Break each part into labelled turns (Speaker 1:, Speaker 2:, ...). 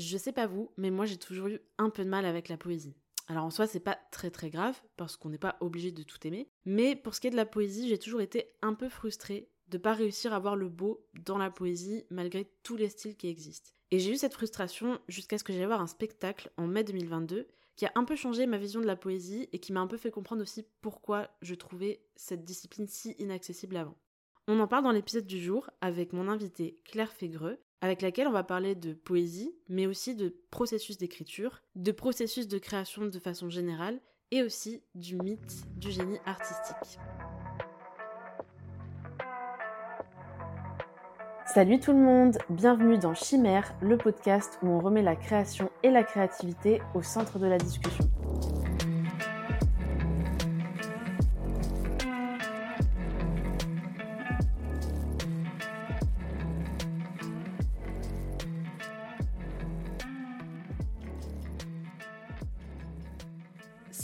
Speaker 1: Je sais pas vous, mais moi j'ai toujours eu un peu de mal avec la poésie. Alors en soi, c'est pas très très grave parce qu'on n'est pas obligé de tout aimer, mais pour ce qui est de la poésie, j'ai toujours été un peu frustrée de pas réussir à voir le beau dans la poésie malgré tous les styles qui existent. Et j'ai eu cette frustration jusqu'à ce que j'aille voir un spectacle en mai 2022 qui a un peu changé ma vision de la poésie et qui m'a un peu fait comprendre aussi pourquoi je trouvais cette discipline si inaccessible avant. On en parle dans l'épisode du jour avec mon invitée Claire Fégreux, avec laquelle on va parler de poésie, mais aussi de processus d'écriture, de processus de création de façon générale, et aussi du mythe du génie artistique. Salut tout le monde, bienvenue dans Chimère, le podcast où on remet la création et la créativité au centre de la discussion.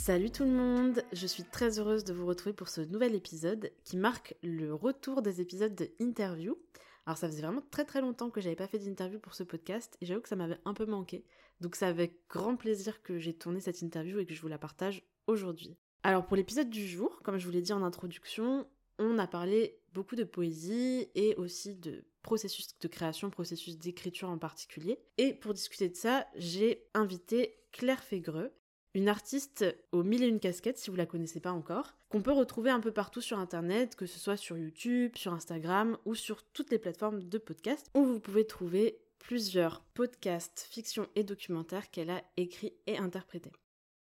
Speaker 1: Salut tout le monde, je suis très heureuse de vous retrouver pour ce nouvel épisode qui marque le retour des épisodes de interview. Alors ça faisait vraiment très très longtemps que j'avais pas fait d'interview pour ce podcast et j'avoue que ça m'avait un peu manqué. Donc c'est avec grand plaisir que j'ai tourné cette interview et que je vous la partage aujourd'hui. Alors pour l'épisode du jour, comme je vous l'ai dit en introduction, on a parlé beaucoup de poésie et aussi de processus de création, processus d'écriture en particulier. Et pour discuter de ça, j'ai invité Claire Fégreux, une artiste aux mille et une casquettes, si vous la connaissez pas encore, qu'on peut retrouver un peu partout sur internet, que ce soit sur YouTube, sur Instagram ou sur toutes les plateformes de podcast, où vous pouvez trouver plusieurs podcasts, fictions et documentaires qu'elle a écrits et interprétés.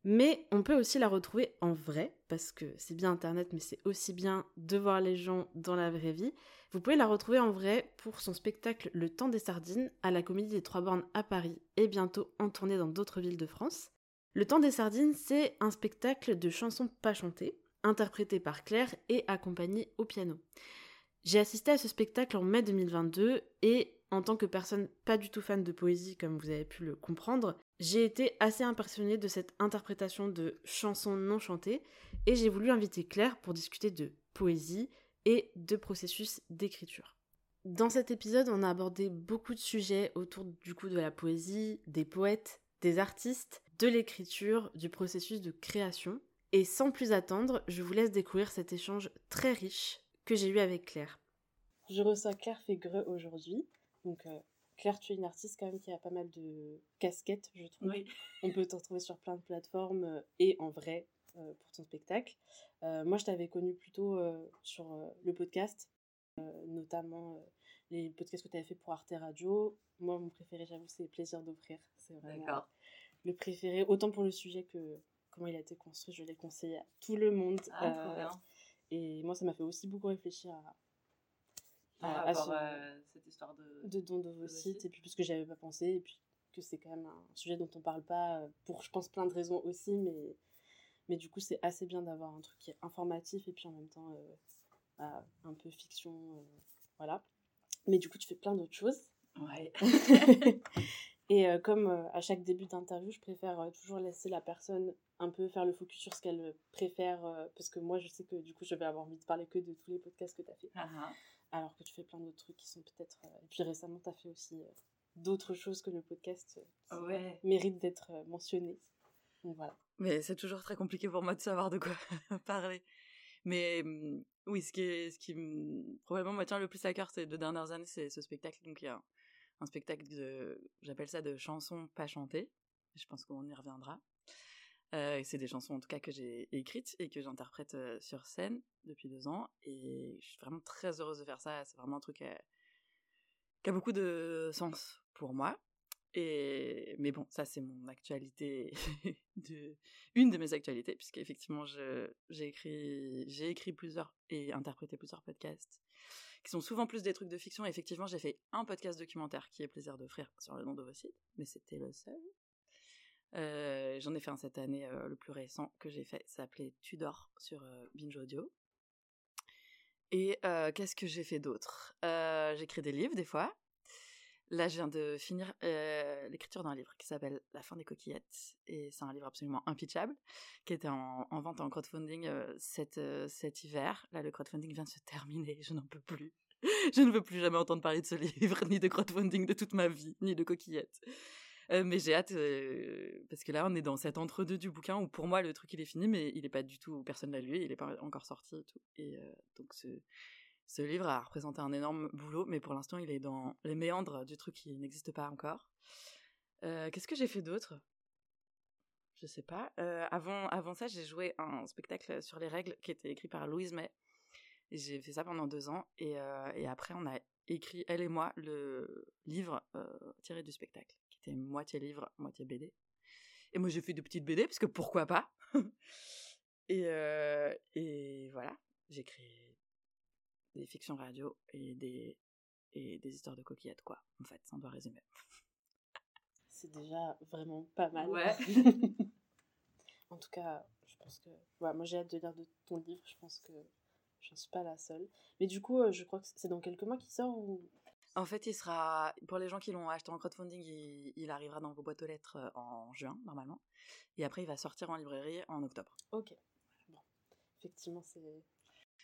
Speaker 1: Mais on peut aussi la retrouver en vrai, parce que c'est bien Internet, mais c'est aussi bien de voir les gens dans la vraie vie. Vous pouvez la retrouver en vrai pour son spectacle Le Temps des Sardines à la Comédie des Trois Bornes à Paris et bientôt en tournée dans d'autres villes de France. Le temps des sardines, c'est un spectacle de chansons pas chantées, interprété par Claire et accompagné au piano. J'ai assisté à ce spectacle en mai 2022 et en tant que personne pas du tout fan de poésie, comme vous avez pu le comprendre, j'ai été assez impressionnée de cette interprétation de chansons non chantées et j'ai voulu inviter Claire pour discuter de poésie et de processus d'écriture. Dans cet épisode, on a abordé beaucoup de sujets autour du coup de la poésie, des poètes, des artistes, de l'écriture, du processus de création. Et sans plus attendre, je vous laisse découvrir cet échange très riche que j'ai eu avec Claire. Je reçois Claire Fégreux aujourd'hui. Donc euh, Claire, tu es une artiste quand même qui a pas mal de casquettes, je trouve. On peut te retrouver sur plein de plateformes euh, et en vrai euh, pour ton spectacle. moi, je t'avais connue plutôt sur le podcast, notamment les podcasts que tu avais fait pour Arte Radio. Moi, mon préféré, j'avoue, c'est Plaisir d'offrir. C'est vraiment le préféré, autant pour le sujet que comment il a été construit. Je l'ai conseillé à tout le monde.
Speaker 2: Ah, euh,
Speaker 1: et moi, ça m'a fait aussi beaucoup réfléchir
Speaker 2: à, à, cette histoire de,
Speaker 1: de don d'ovocytes, et puis puisque j'avais pas pensé, et puis que c'est quand même un sujet dont on parle pas euh, pour, je pense, plein de raisons aussi, mais, mais du coup, c'est assez bien d'avoir un truc qui est informatif et puis en même temps euh, bah, un peu fiction, voilà. Mais du coup, tu fais plein d'autres choses.
Speaker 2: Ouais.
Speaker 1: Et euh, comme euh, à chaque début d'interview, je préfère euh, toujours laisser la personne un peu faire le focus sur ce qu'elle préfère, parce que moi, je sais que du coup, je vais avoir envie de parler que de tous les podcasts que tu as fait.
Speaker 2: Ah ah.
Speaker 1: Alors que tu fais plein d'autres trucs qui sont peut-être... Et puis récemment, tu as fait aussi d'autres choses que le podcast
Speaker 2: ouais.
Speaker 1: mérite d'être mentionné. Donc voilà.
Speaker 2: Mais c'est toujours très compliqué pour moi de savoir de quoi parler. Mais mmh, oui, ce qui, est, ce probablement me tient le plus à cœur ces deux dernières années, c'est ce spectacle. Donc il y a un spectacle de, j'appelle ça de chansons pas chantées. Je pense qu'on y reviendra. Euh, c'est des chansons en tout cas que j'ai écrites et que j'interprète euh, sur scène depuis deux ans et je suis vraiment très heureuse de faire ça. C'est vraiment un truc euh, qui a beaucoup de sens pour moi. Mais bon, ça c'est mon actualité, de, une de mes actualités, puisque effectivement j'ai écrit, plusieurs et interprété plusieurs podcasts qui sont souvent plus des trucs de fiction. effectivement, j'ai fait un podcast documentaire qui est plaisir d'offrir sur le nom de vos sites, mais c'était le seul. Euh, j'en ai fait un cette année, euh, le plus récent que j'ai fait s'appelait Tudor sur euh, Binge Audio. Et qu'est-ce que j'ai fait d'autre? J'écris des livres des fois. Là, je viens de finir l'écriture d'un livre qui s'appelle La fin des coquillettes. Et c'est un livre absolument impitchable, qui était en, vente en crowdfunding cet, cet hiver. Là, le crowdfunding vient de se terminer, je n'en peux plus. je ne veux plus jamais entendre parler de ce livre, ni de crowdfunding de toute ma vie, ni de coquillettes. mais j'ai hâte parce que là on est dans cet entre-deux du bouquin où pour moi le truc il est fini mais il est pas du tout personne l'a lu il est pas encore sorti et tout et donc ce, ce livre a représenté un énorme boulot mais pour l'instant il est dans les méandres du truc qui n'existe pas encore. Qu'est-ce que j'ai fait d'autre? Je sais pas. Avant avant ça j'ai joué un spectacle sur les règles qui était écrit par Louise May. J'ai fait ça pendant deux ans. Et, et après on a écrit, elle et moi, le livre euh, tiré du spectacle, qui était moitié livre, moitié BD. Et moi, j'ai fait de petites BD, parce que pourquoi pas? Et, euh, et voilà, j'écris des fictions radio et des, et des histoires de coquillettes, quoi, en fait, ça doit résumer.
Speaker 1: C'est déjà vraiment pas mal.
Speaker 2: Ouais.
Speaker 1: en tout cas, je pense que... Ouais, moi, j'ai hâte de lire de ton livre, je pense que je ne suis pas la seule. Mais du coup, euh, je crois que c'est dans quelques mois qu'il sort ou...
Speaker 2: En fait, il sera pour les gens qui l'ont acheté en crowdfunding, il, arrivera dans vos boîtes aux lettres euh, en juin normalement, et après il va sortir en librairie en octobre.
Speaker 1: Ok. Bon, effectivement, c'est.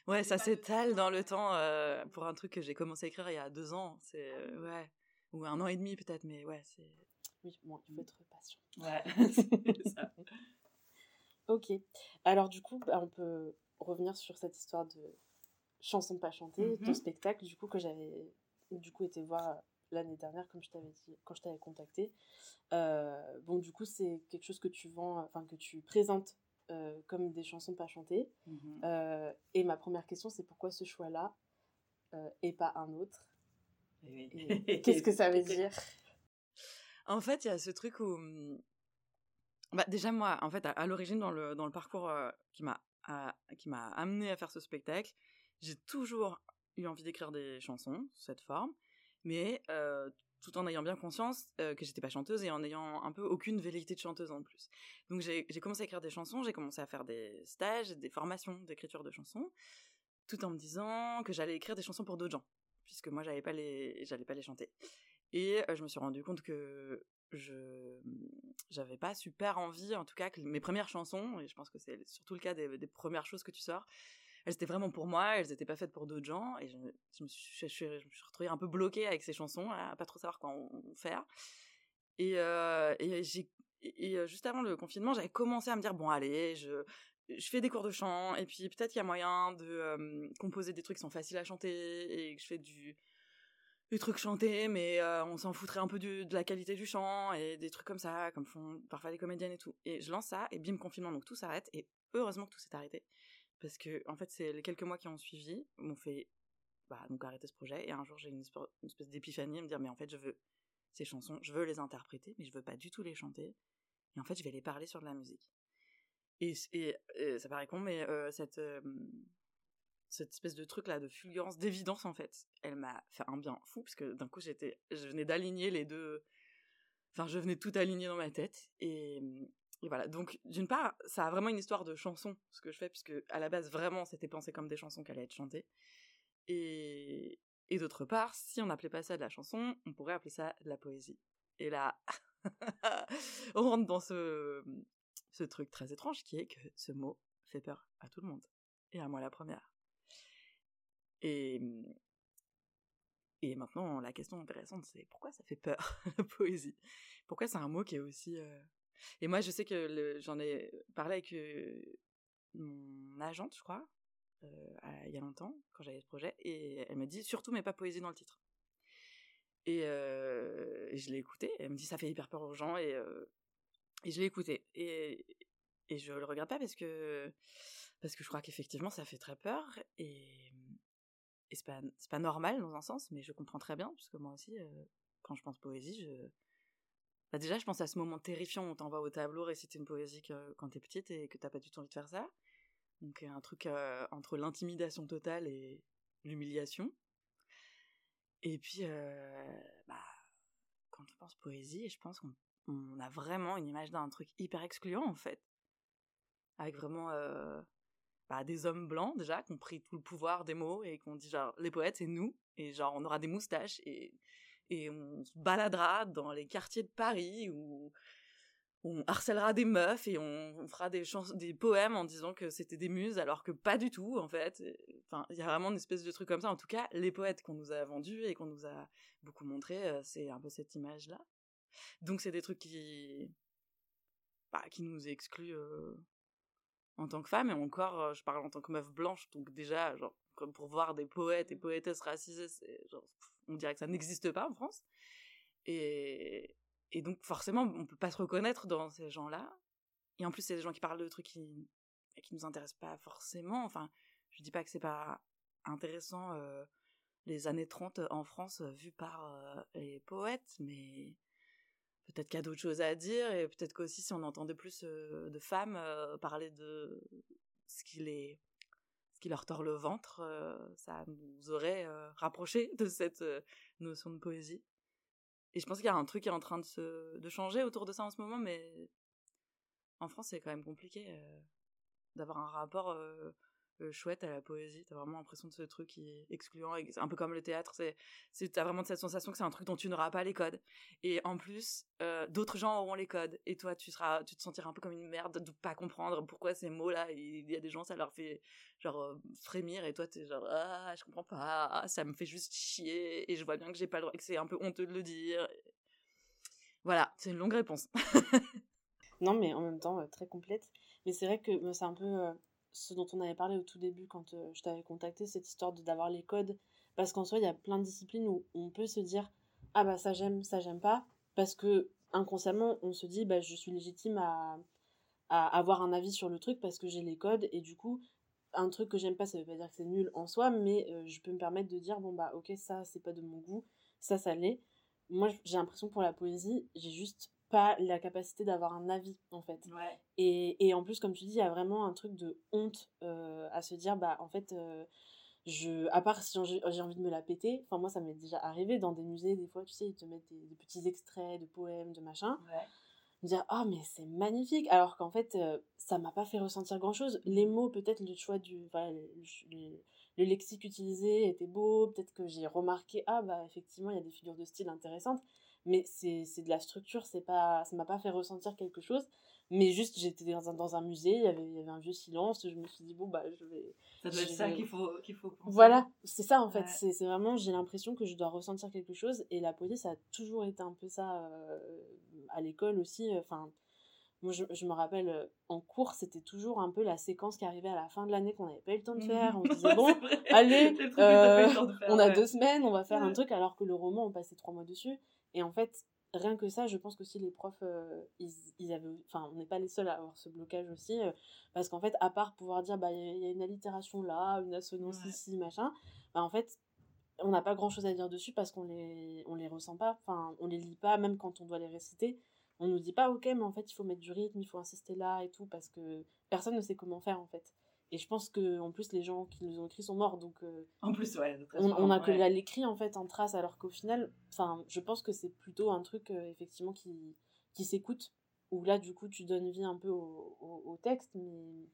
Speaker 2: Ouais, ça s'étale dans le temps euh, pour un truc que j'ai commencé à écrire il y a deux ans. C'est ouais, ou un an et demi peut-être, mais ouais, c'est.
Speaker 1: Oui, bon, il faut être patient.
Speaker 2: Ouais, c'est ça.
Speaker 1: ok. Alors du coup, bah, on peut revenir sur cette histoire de chanson pas chantée, de mhm. spectacle, du coup, que j'avais du coup été voir l'année dernière, comme je t'avais dit, quand je t'avais contacté. Euh, bon, du coup, c'est quelque chose que tu vends, enfin, que tu présentes euh, comme des chansons pas chantées. Mhm. Euh, et ma première question, c'est pourquoi ce choix-là et pas un autre? Qu'est-ce que ça veut dire?
Speaker 2: En fait, il y a ce truc où. Hum, bah, déjà, moi, en fait, à, l'origine, dans le, dans le parcours qui m'a qui m'a amené à faire ce spectacle. J'ai toujours eu envie d'écrire des chansons sous cette forme, mais euh, tout en ayant bien conscience euh, que j'étais pas chanteuse et en ayant un peu aucune velléité de chanteuse en plus. Donc j'ai commencé à écrire des chansons, j'ai commencé à faire des stages, des formations d'écriture de chansons, tout en me disant que j'allais écrire des chansons pour d'autres gens, puisque moi j'allais pas les j'allais pas les chanter. Et euh, je me suis rendu compte que je j'avais pas super envie, en tout cas, que mes premières chansons, et je pense que c'est surtout le cas des, premières choses que tu sors, elles étaient vraiment pour moi, elles n'étaient pas faites pour d'autres gens, et je, me suis, retrouvée un peu bloquée avec ces chansons, à pas trop savoir quoi en faire. Et, euh, euh, juste avant le confinement, j'avais commencé à me dire, bon allez, je, fais des cours de chant, et puis peut-être qu'il y a moyen de composer des trucs qui sont faciles à chanter, et que je fais du des trucs chantés, mais euh, on s'en foutrait un peu de la qualité du chant et des trucs comme ça, comme font parfois les comédiennes et tout. Et je lance ça et bim confinement, donc tout s'arrête et heureusement que tout s'est arrêté parce que en fait c'est les quelques mois qui ont suivi m'ont fait bah donc arrêter ce projet et un jour j'ai une, espèce d'épiphanie à me dire mais en fait je veux ces chansons, je veux les interpréter, mais je veux pas du tout les chanter et en fait je vais les parler sur de la musique. Et, ça paraît con, mais euh, cette euh, cette espèce de truc là de fulgurance d'évidence en fait elle m'a fait un bien fou parce que d'un coup j'étais je venais d'aligner les deux enfin je venais tout aligner dans ma tête et, voilà. Donc d'une part ça a vraiment une histoire de chanson ce que je fais puisque à la base vraiment c'était pensé comme des chansons qui allaient être chantées. Et et d'autre part si on n'appelait pas ça de la chanson on pourrait appeler ça de la poésie. Et là on rentre dans ce truc très étrange qui est que ce mot fait peur à tout le monde. Et à moi la première. Et, et maintenant, la question intéressante, c'est pourquoi ça fait peur, la poésie? Pourquoi c'est un mot qui est aussi... Euh, et moi, je sais que j'en ai parlé avec mon agente, je crois, il y a longtemps, quand j'avais ce projet, et elle m'a dit surtout, mais pas poésie dans le titre. Et, je l'ai écouté, elle me dit ça fait hyper peur aux gens, et, je l'ai écouté. Et, et je le regarde pas parce que, parce que je crois qu'effectivement, ça fait très peur, et et c'est pas, pas normal dans un sens, mais je comprends très bien, puisque moi aussi, quand je pense poésie, je... Bah déjà, je pense à ce moment terrifiant où on t'envoie au tableau réciter une poésie quand t'es petite et que t'as pas du tout envie de faire ça. Donc un truc euh, entre l'intimidation totale et l'humiliation. Et puis, euh, bah, quand on pense poésie, je pense qu'on a vraiment une image d'un truc hyper excluant en fait. Avec vraiment bah, des hommes blancs déjà qui ont pris tout le pouvoir des mots et qui ont dit genre les poètes c'est nous et genre on aura des moustaches et et on se baladera dans les quartiers de Paris où on harcèlera des meufs et on, fera des chansons, des poèmes en disant que c'était des muses alors que pas du tout en fait. Enfin, il y a vraiment une espèce de truc comme ça. En tout cas, les poètes qu'on nous a vendus et qu'on nous a beaucoup montré, euh, c'est un peu cette image là. Donc c'est des trucs qui, bah, qui nous excluent en tant que femme et encore, je parle en tant que meuf blanche, donc déjà, genre, comme pour voir des poètes et poétesses racisées, genre, on dirait que ça n'existe pas en France. Et, donc forcément, on peut pas se reconnaître dans ces gens-là. Et en plus, c'est des gens qui parlent de trucs qui qui nous intéressent pas forcément. Enfin, je dis pas que c'est pas intéressant euh, les années 30 en France euh, vues par euh, les poètes, mais peut-être qu'il y a d'autres choses à dire et peut-être qu'aussi si on entendait plus de femmes parler de ce qui les qui leur tord le ventre, ça nous aurait rapproché de cette notion de poésie. Et je pense qu'il y a un truc qui est en train de se de changer autour de ça en ce moment, mais en France c'est quand même compliqué d'avoir un rapport chouette à la poésie. T'as vraiment l'impression de ce truc qui excluant, un peu comme le théâtre. C'est, t'as vraiment cette sensation que c'est un truc dont tu n'auras pas les codes. Et en plus, d'autres gens auront les codes. Et toi, tu seras, tu te sentiras un peu comme une merde de pas comprendre pourquoi ces mots-là. Il y a des gens, ça leur fait genre frémir. Et toi, t'es genre ah, je comprends pas. ça me fait juste chier. Et je vois bien que j'ai pas le droit, que c'est un peu honteux de le dire. Voilà, c'est une longue réponse.
Speaker 1: non, mais en même temps très complète. Mais c'est vrai que c'est un peu euh, ce dont on avait parlé au tout début quand euh, je t'avais contacté, cette histoire d'avoir les codes. Parce qu'en soi, il y a plein de disciplines où on peut se dire Ah bah ça j'aime, ça j'aime pas. Parce que inconsciemment, on se dit bah je suis légitime à, à avoir un avis sur le truc parce que j'ai les codes. Et du coup, un truc que j'aime pas, ça veut pas dire que c'est nul en soi, mais euh, je peux me permettre de dire Bon bah ok, ça c'est pas de mon goût, ça ça l'est. Moi j'ai l'impression pour la poésie, j'ai juste pas la capacité d'avoir un avis en fait. Et, et, en plus, comme tu dis, il y a vraiment un truc de honte euh, à se dire, bah en fait, euh, je, à part si j'ai envie de me la péter, enfin moi ça m'est déjà arrivé dans des musées, des fois, tu sais, ils te mettent des, petits extraits de poèmes, de machin. Me dire, oh mais c'est magnifique, alors qu'en fait, euh, ça m'a pas fait ressentir grand chose. Les mots, peut-être le choix du. Voilà, le, le lexique utilisé était beau, peut-être que j'ai remarqué, ah bah effectivement, il y a des figures de style intéressantes mais c'est de la structure, c'est pas, ça m'a pas fait ressentir quelque chose. Mais juste, j'étais dans un, dans un musée, il y, avait, il y avait un vieux silence, je me suis dit, bon, bah, je vais.
Speaker 2: Ça doit être ça qu'il faut, qu'il faut penser.
Speaker 1: Voilà, c'est ça en fait. C'est vraiment, j'ai l'impression que je dois ressentir quelque chose. Et la poésie, ça a toujours été un peu ça euh, à l'école aussi. Enfin, moi, je, je, me rappelle, euh, en cours, c'était toujours un peu la séquence qui arrivait à la fin de l'année qu'on n'avait pas eu le temps de faire. On se disait, bon, allez, euh, on a deux semaines, on va faire un truc, alors que le roman, on passait trois mois dessus. Et en fait, rien que ça, je pense que si les profs, euh, ils, avaient, enfin, on n'est pas les seuls à avoir ce blocage aussi, euh, parce qu'en fait, à part pouvoir dire, bah, il y, a une allitération là, une assonance ici, machin, bah, en fait, on n'a pas grand chose à dire dessus parce qu'on les, on les ressent pas, enfin, on les lit pas, même quand on doit les réciter. On nous dit pas, ok, mais en fait, il faut mettre du rythme, il faut insister là et tout, parce que personne ne sait comment faire, en fait. Et je pense que en plus les gens qui nous ont écrit sont morts, donc euh,
Speaker 2: en plus ouais,
Speaker 1: on, on, a que l'écrit en fait en trace, alors qu'au final, enfin, je pense que c'est plutôt un truc euh, effectivement qui qui s'écoute, où là du coup tu donnes vie un peu au, au, texte, mais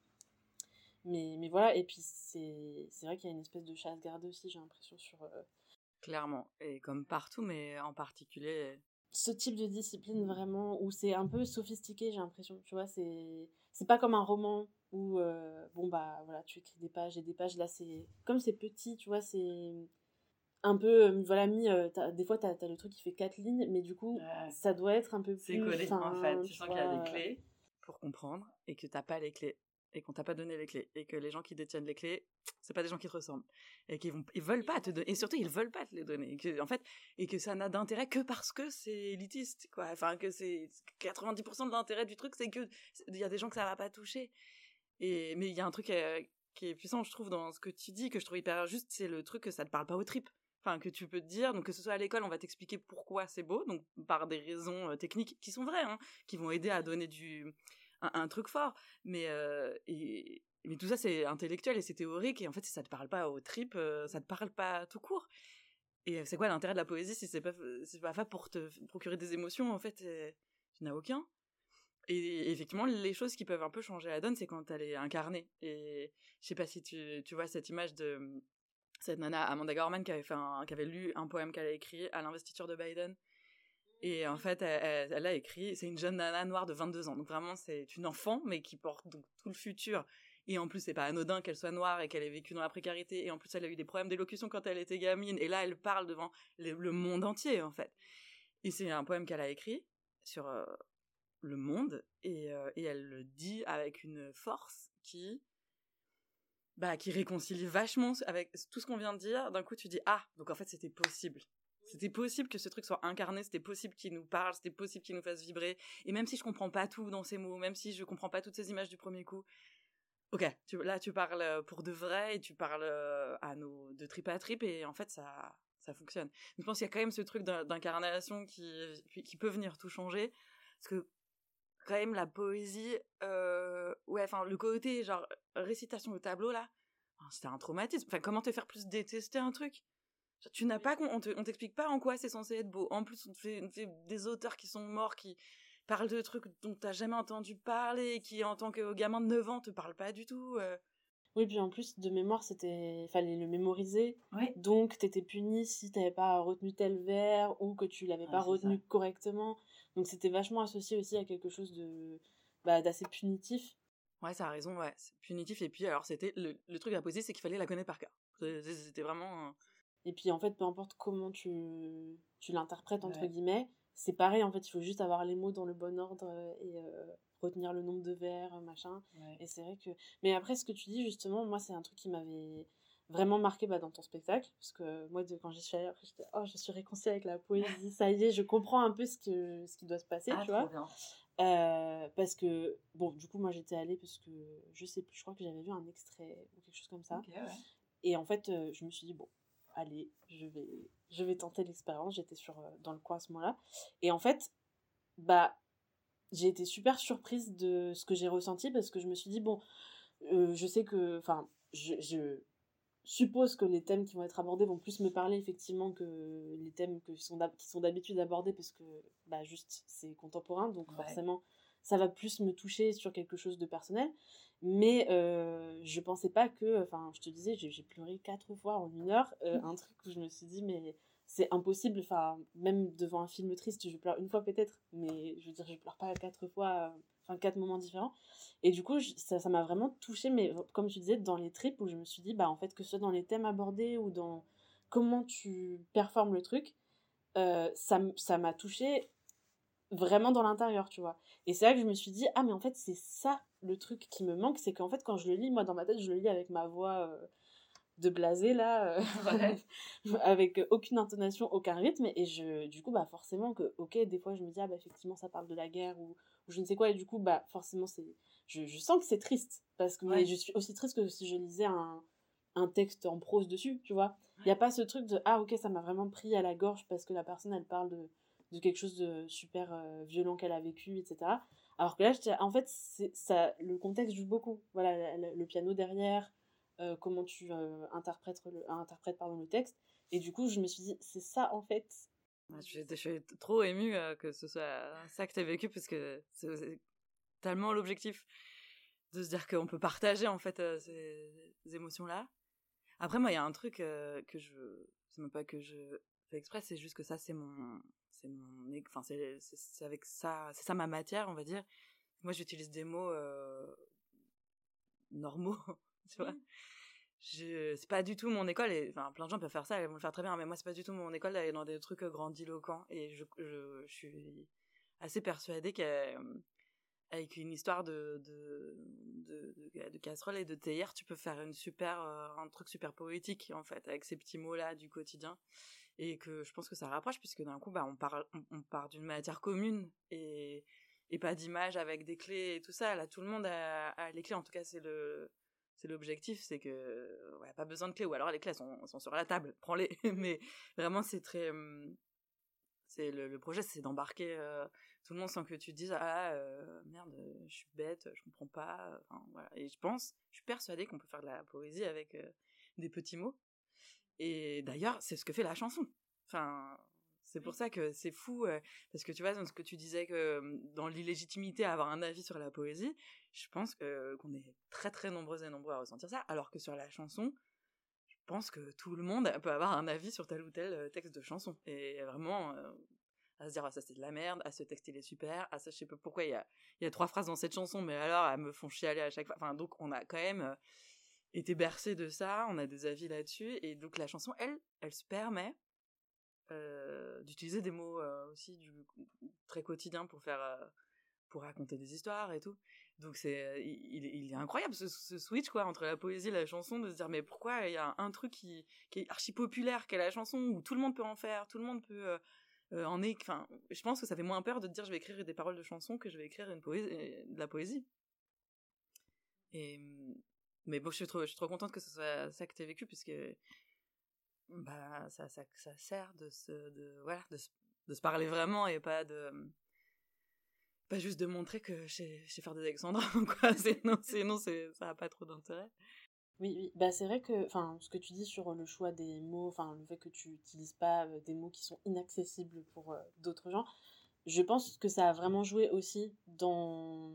Speaker 1: mais mais voilà. Et puis c'est c'est vrai qu'il y a une espèce de chasse gardée aussi, j'ai l'impression sur euh,
Speaker 2: clairement et comme partout, mais en particulier
Speaker 1: ce type de discipline vraiment où c'est un peu sophistiqué, j'ai l'impression. Tu vois, c'est c'est pas comme un roman où euh, bon bah voilà tu écris des pages et des pages. Là c'est comme c'est petit tu vois c'est un peu euh, voilà mis euh, des fois t'as as le truc qui fait quatre lignes mais du coup ça doit être un peu plus
Speaker 2: c'est collé en fait. Tu, sens qu'il y a des clés pour comprendre et que t'as pas les clés et qu'on t'a pas donné les clés et que les gens qui détiennent les clés c'est pas des gens qui te ressemblent et qu'ils vont ils veulent pas te donner et surtout ils veulent pas te les donner. Et que en fait et que ça n'a d'intérêt que parce que c'est élitiste quoi. Enfin que c'est 90% de l'intérêt du truc c'est que il y a des gens que ça va pas toucher mais il y a un truc euh, qui est puissant je trouve dans ce que tu dis que je trouve hyper juste c'est le truc que ça te parle pas aux tripes enfin que tu peux te dire donc que ce soit à l'école on va t'expliquer pourquoi c'est beau donc par des raisons euh, techniques qui sont vraies hein, qui vont aider à donner du un, truc fort. Mais, euh, mais tout ça, c'est intellectuel et c'est théorique. Et en fait, si ça te parle pas aux tripes, ça te parle pas tout court. Et c'est quoi l'intérêt de la poésie si c'est pas, c'est pas fait pour te procurer des émotions En fait, tu n'as aucun. Et, effectivement, les choses qui peuvent un peu changer la donne, c'est quand elle est incarnée. Et je sais pas si tu, tu vois cette image de cette nana Amanda Gorman qui avait, fait qui avait lu un poème qu'elle a écrit à l'investiture de Biden et en fait, elle, a écrit, c'est une jeune nana noire de 22 ans. Donc vraiment, c'est une enfant, mais qui porte donc tout le futur. Et en plus, c'est pas anodin qu'elle soit noire et qu'elle ait vécu dans la précarité. Et en plus, elle a eu des problèmes d'élocution quand elle était gamine. Et là, elle parle devant le, monde entier, en fait. Et c'est un poème qu'elle a écrit sur le monde et, et, elle le dit avec une force qui bah qui réconcilie vachement avec tout ce qu'on vient de dire. D'un coup, tu dis ah donc en fait c'était possible. C'était possible que ce truc soit incarné, c'était possible qu'il nous parle, c'était possible qu'il nous fasse vibrer. Et même si je comprends pas tout dans ces mots, même si je comprends pas toutes ces images du premier coup, ok, tu, là tu parles pour de vrai et tu parles à nos de trip à trip et en fait ça ça fonctionne. je pense qu'il y a quand même ce truc d'incarnation qui qui peut venir tout changer parce que quand même la poésie, euh, ouais, enfin le côté genre récitation de tableau là, c'était un traumatisme. Enfin comment te faire plus détester un truc? Tu n'as pas, on t'explique pas en quoi c'est censé être beau. En plus on te, fait, des auteurs qui sont morts qui parlent de trucs dont t'as jamais entendu parler, qui en tant que gamin de 9 ans te parlent pas du tout. Euh.
Speaker 1: Oui, puis en plus, de mémoire, c'était fallait le mémoriser. Ouais. Donc, t'étais puni si t'avais pas retenu tel vers ou que tu l'avais pas retenu correctement. Donc, c'était vachement associé aussi à quelque chose de bah, d'assez punitif.
Speaker 2: Ouais, ça a raison, ouais. C'est punitif. Et puis, alors, c'était le, le truc à poser, c'est qu'il fallait la connaître par cœur. C'était vraiment.
Speaker 1: Et puis, en fait, peu importe comment tu, tu l'interprètes, entre guillemets, c'est pareil, en fait, il faut juste avoir les mots dans le bon ordre et. Euh, retenir le nombre de verres, machin. Et c'est vrai que. Mais après, ce que tu dis, justement, moi, c'est un truc qui m'avait vraiment marqué bah, dans ton spectacle. Parce que moi, de, quand j'y suis allée, après, j'étais, oh, je suis réconciliée avec la poésie, ça y est, je comprends un peu ce, que, ce qui doit se passer, ah, tu vois. Euh, parce que, bon, du coup, moi, j'étais allée parce que, je sais plus, je crois que j'avais vu un extrait ou quelque chose comme ça. Et en fait, euh, je me suis dit, bon, allez, je vais, je vais tenter l'expérience. J'étais sur, euh, dans le coin à ce moment-là. Et en fait, bah, j'ai été super surprise de ce que j'ai ressenti parce que je me suis dit, bon, je sais que, enfin, je, je, suppose que les thèmes qui vont être abordés vont plus me parler effectivement que les thèmes que sont qui sont d'habitude abordés parce que, bah, juste, c'est contemporain, donc forcément, ça va plus me toucher sur quelque chose de personnel. Mais euh, je pensais pas que, enfin, je te disais, j'ai pleuré quatre fois en une heure, euh, un truc où je me suis dit, mais c'est impossible. Enfin, même devant un film triste, je pleure une fois peut-être, mais je veux dire, je pleure pas quatre fois, euh, enfin quatre moments différents. Et du coup, ça, ça m'a vraiment touchée, mais comme tu disais, dans les tripes où je me suis dit, bah en fait, que ce soit dans les thèmes abordés ou dans comment tu performes le truc, euh, ça m'a touchée vraiment dans l'intérieur, tu vois. Et c'est là que je me suis dit, ah mais en fait, c'est ça le truc qui me manque, c'est qu'en fait, quand je le lis, moi dans ma tête, je le lis avec ma voix. Euh, de blasé là euh, avec aucune intonation aucun rythme. Et je du coup bah forcément que ok des fois je me dis ah bah effectivement ça parle de la guerre ou, je ne sais quoi. Et du coup bah forcément c'est je, je sens que c'est triste parce que je suis aussi triste que si je lisais un, un texte en prose dessus tu vois. Il n'y a pas ce truc de ah ok ça m'a vraiment pris à la gorge parce que la personne elle parle de, de quelque chose de super euh, violent qu'elle a vécu etc alors que là en fait c'est ça le contexte joue beaucoup. Voilà le piano derrière euh, comment tu euh, interprètes, le, interprètes pardon, le texte. Et du coup, je me suis dit, c'est ça en fait.
Speaker 2: Je, suis trop émue euh, que ce soit ça que tu as vécu parce que c'est tellement l'objectif de se dire qu'on peut partager en fait ces, émotions-là. Après, moi, il y a un truc que je. C'est même pas que je fais exprès, c'est juste que ça, c'est mon. C'est mon. Enfin, c'est avec ça. C'est ça ma matière, on va dire. Moi, j'utilise des mots normaux tu vois. Je, c'est pas du tout mon école, et enfin, plein de gens peuvent faire ça, ils vont le faire très bien, mais moi, c'est pas du tout mon école d'aller dans des trucs grandiloquents, et je, je, je suis assez persuadée qu'avec une histoire de, de, de, de, casserole et de théière, tu peux faire une super, euh, un truc super poétique, en fait, avec ces petits mots-là du quotidien. Et que je pense que ça rapproche, puisque d'un coup, bah, on part, on, part d'une matière commune et, et pas d'image avec des clés et tout ça. Là, tout le monde a, a les clés. En tout cas, c'est le, c'est l'objectif, c'est que ouais, pas besoin de clés ou alors les clés sont, sont sur la table, prends-les. Mais vraiment c'est très hum, c'est le, projet c'est d'embarquer euh, tout le monde sans que tu te dises ah euh, merde, je suis bête, je comprends pas. Enfin, voilà. Et je pense, je suis persuadée qu'on peut faire de la poésie avec euh, des petits mots. Et d'ailleurs, c'est ce que fait la chanson. Enfin, c'est pour ça que c'est fou, parce que tu vois, dans ce que tu disais que dans l'illégitimité à avoir un avis sur la poésie, je pense que qu'on est très très nombreux et nombreux à ressentir ça, alors que sur la chanson, je pense que tout le monde peut avoir un avis sur tel ou tel texte de chanson. Et vraiment, à se dire, ah, ça c'est de la merde, ah ce texte il est super, ah ça je sais pas pourquoi il y a, y a trois phrases dans cette chanson, mais alors elles me font chialer à chaque fois. Enfin, donc on a quand même été bercé de ça, on a des avis là-dessus, et donc la chanson, elle, elle se permet d'utiliser des mots aussi très quotidien pour faire pour raconter des histoires et tout. Donc c'est il, est incroyable ce, switch quoi entre la poésie et la chanson de se dire mais pourquoi il y a un truc qui, qui est archi populaire qu'est la chanson où tout le monde peut en faire, tout le monde peut en est enfin je pense que ça fait moins peur de dire je vais écrire des paroles de chansons que je vais écrire une poésie de la poésie. Mais bon je suis trop je suis trop contente que ce soit ça que as vécu puisque bah ça, ça, ça sert de se de voilà de se, de se parler vraiment et pas de pas juste de montrer que je sais faire des alexandrins quoi. Sinon sinon c'est ça a pas trop d'intérêt.
Speaker 1: Oui, oui. Bah, c'est vrai que, enfin, ce que tu dis sur le choix des mots, enfin, le fait que tu n'utilises pas euh, des mots qui sont inaccessibles pour euh, d'autres gens, je pense que ça a vraiment joué aussi dans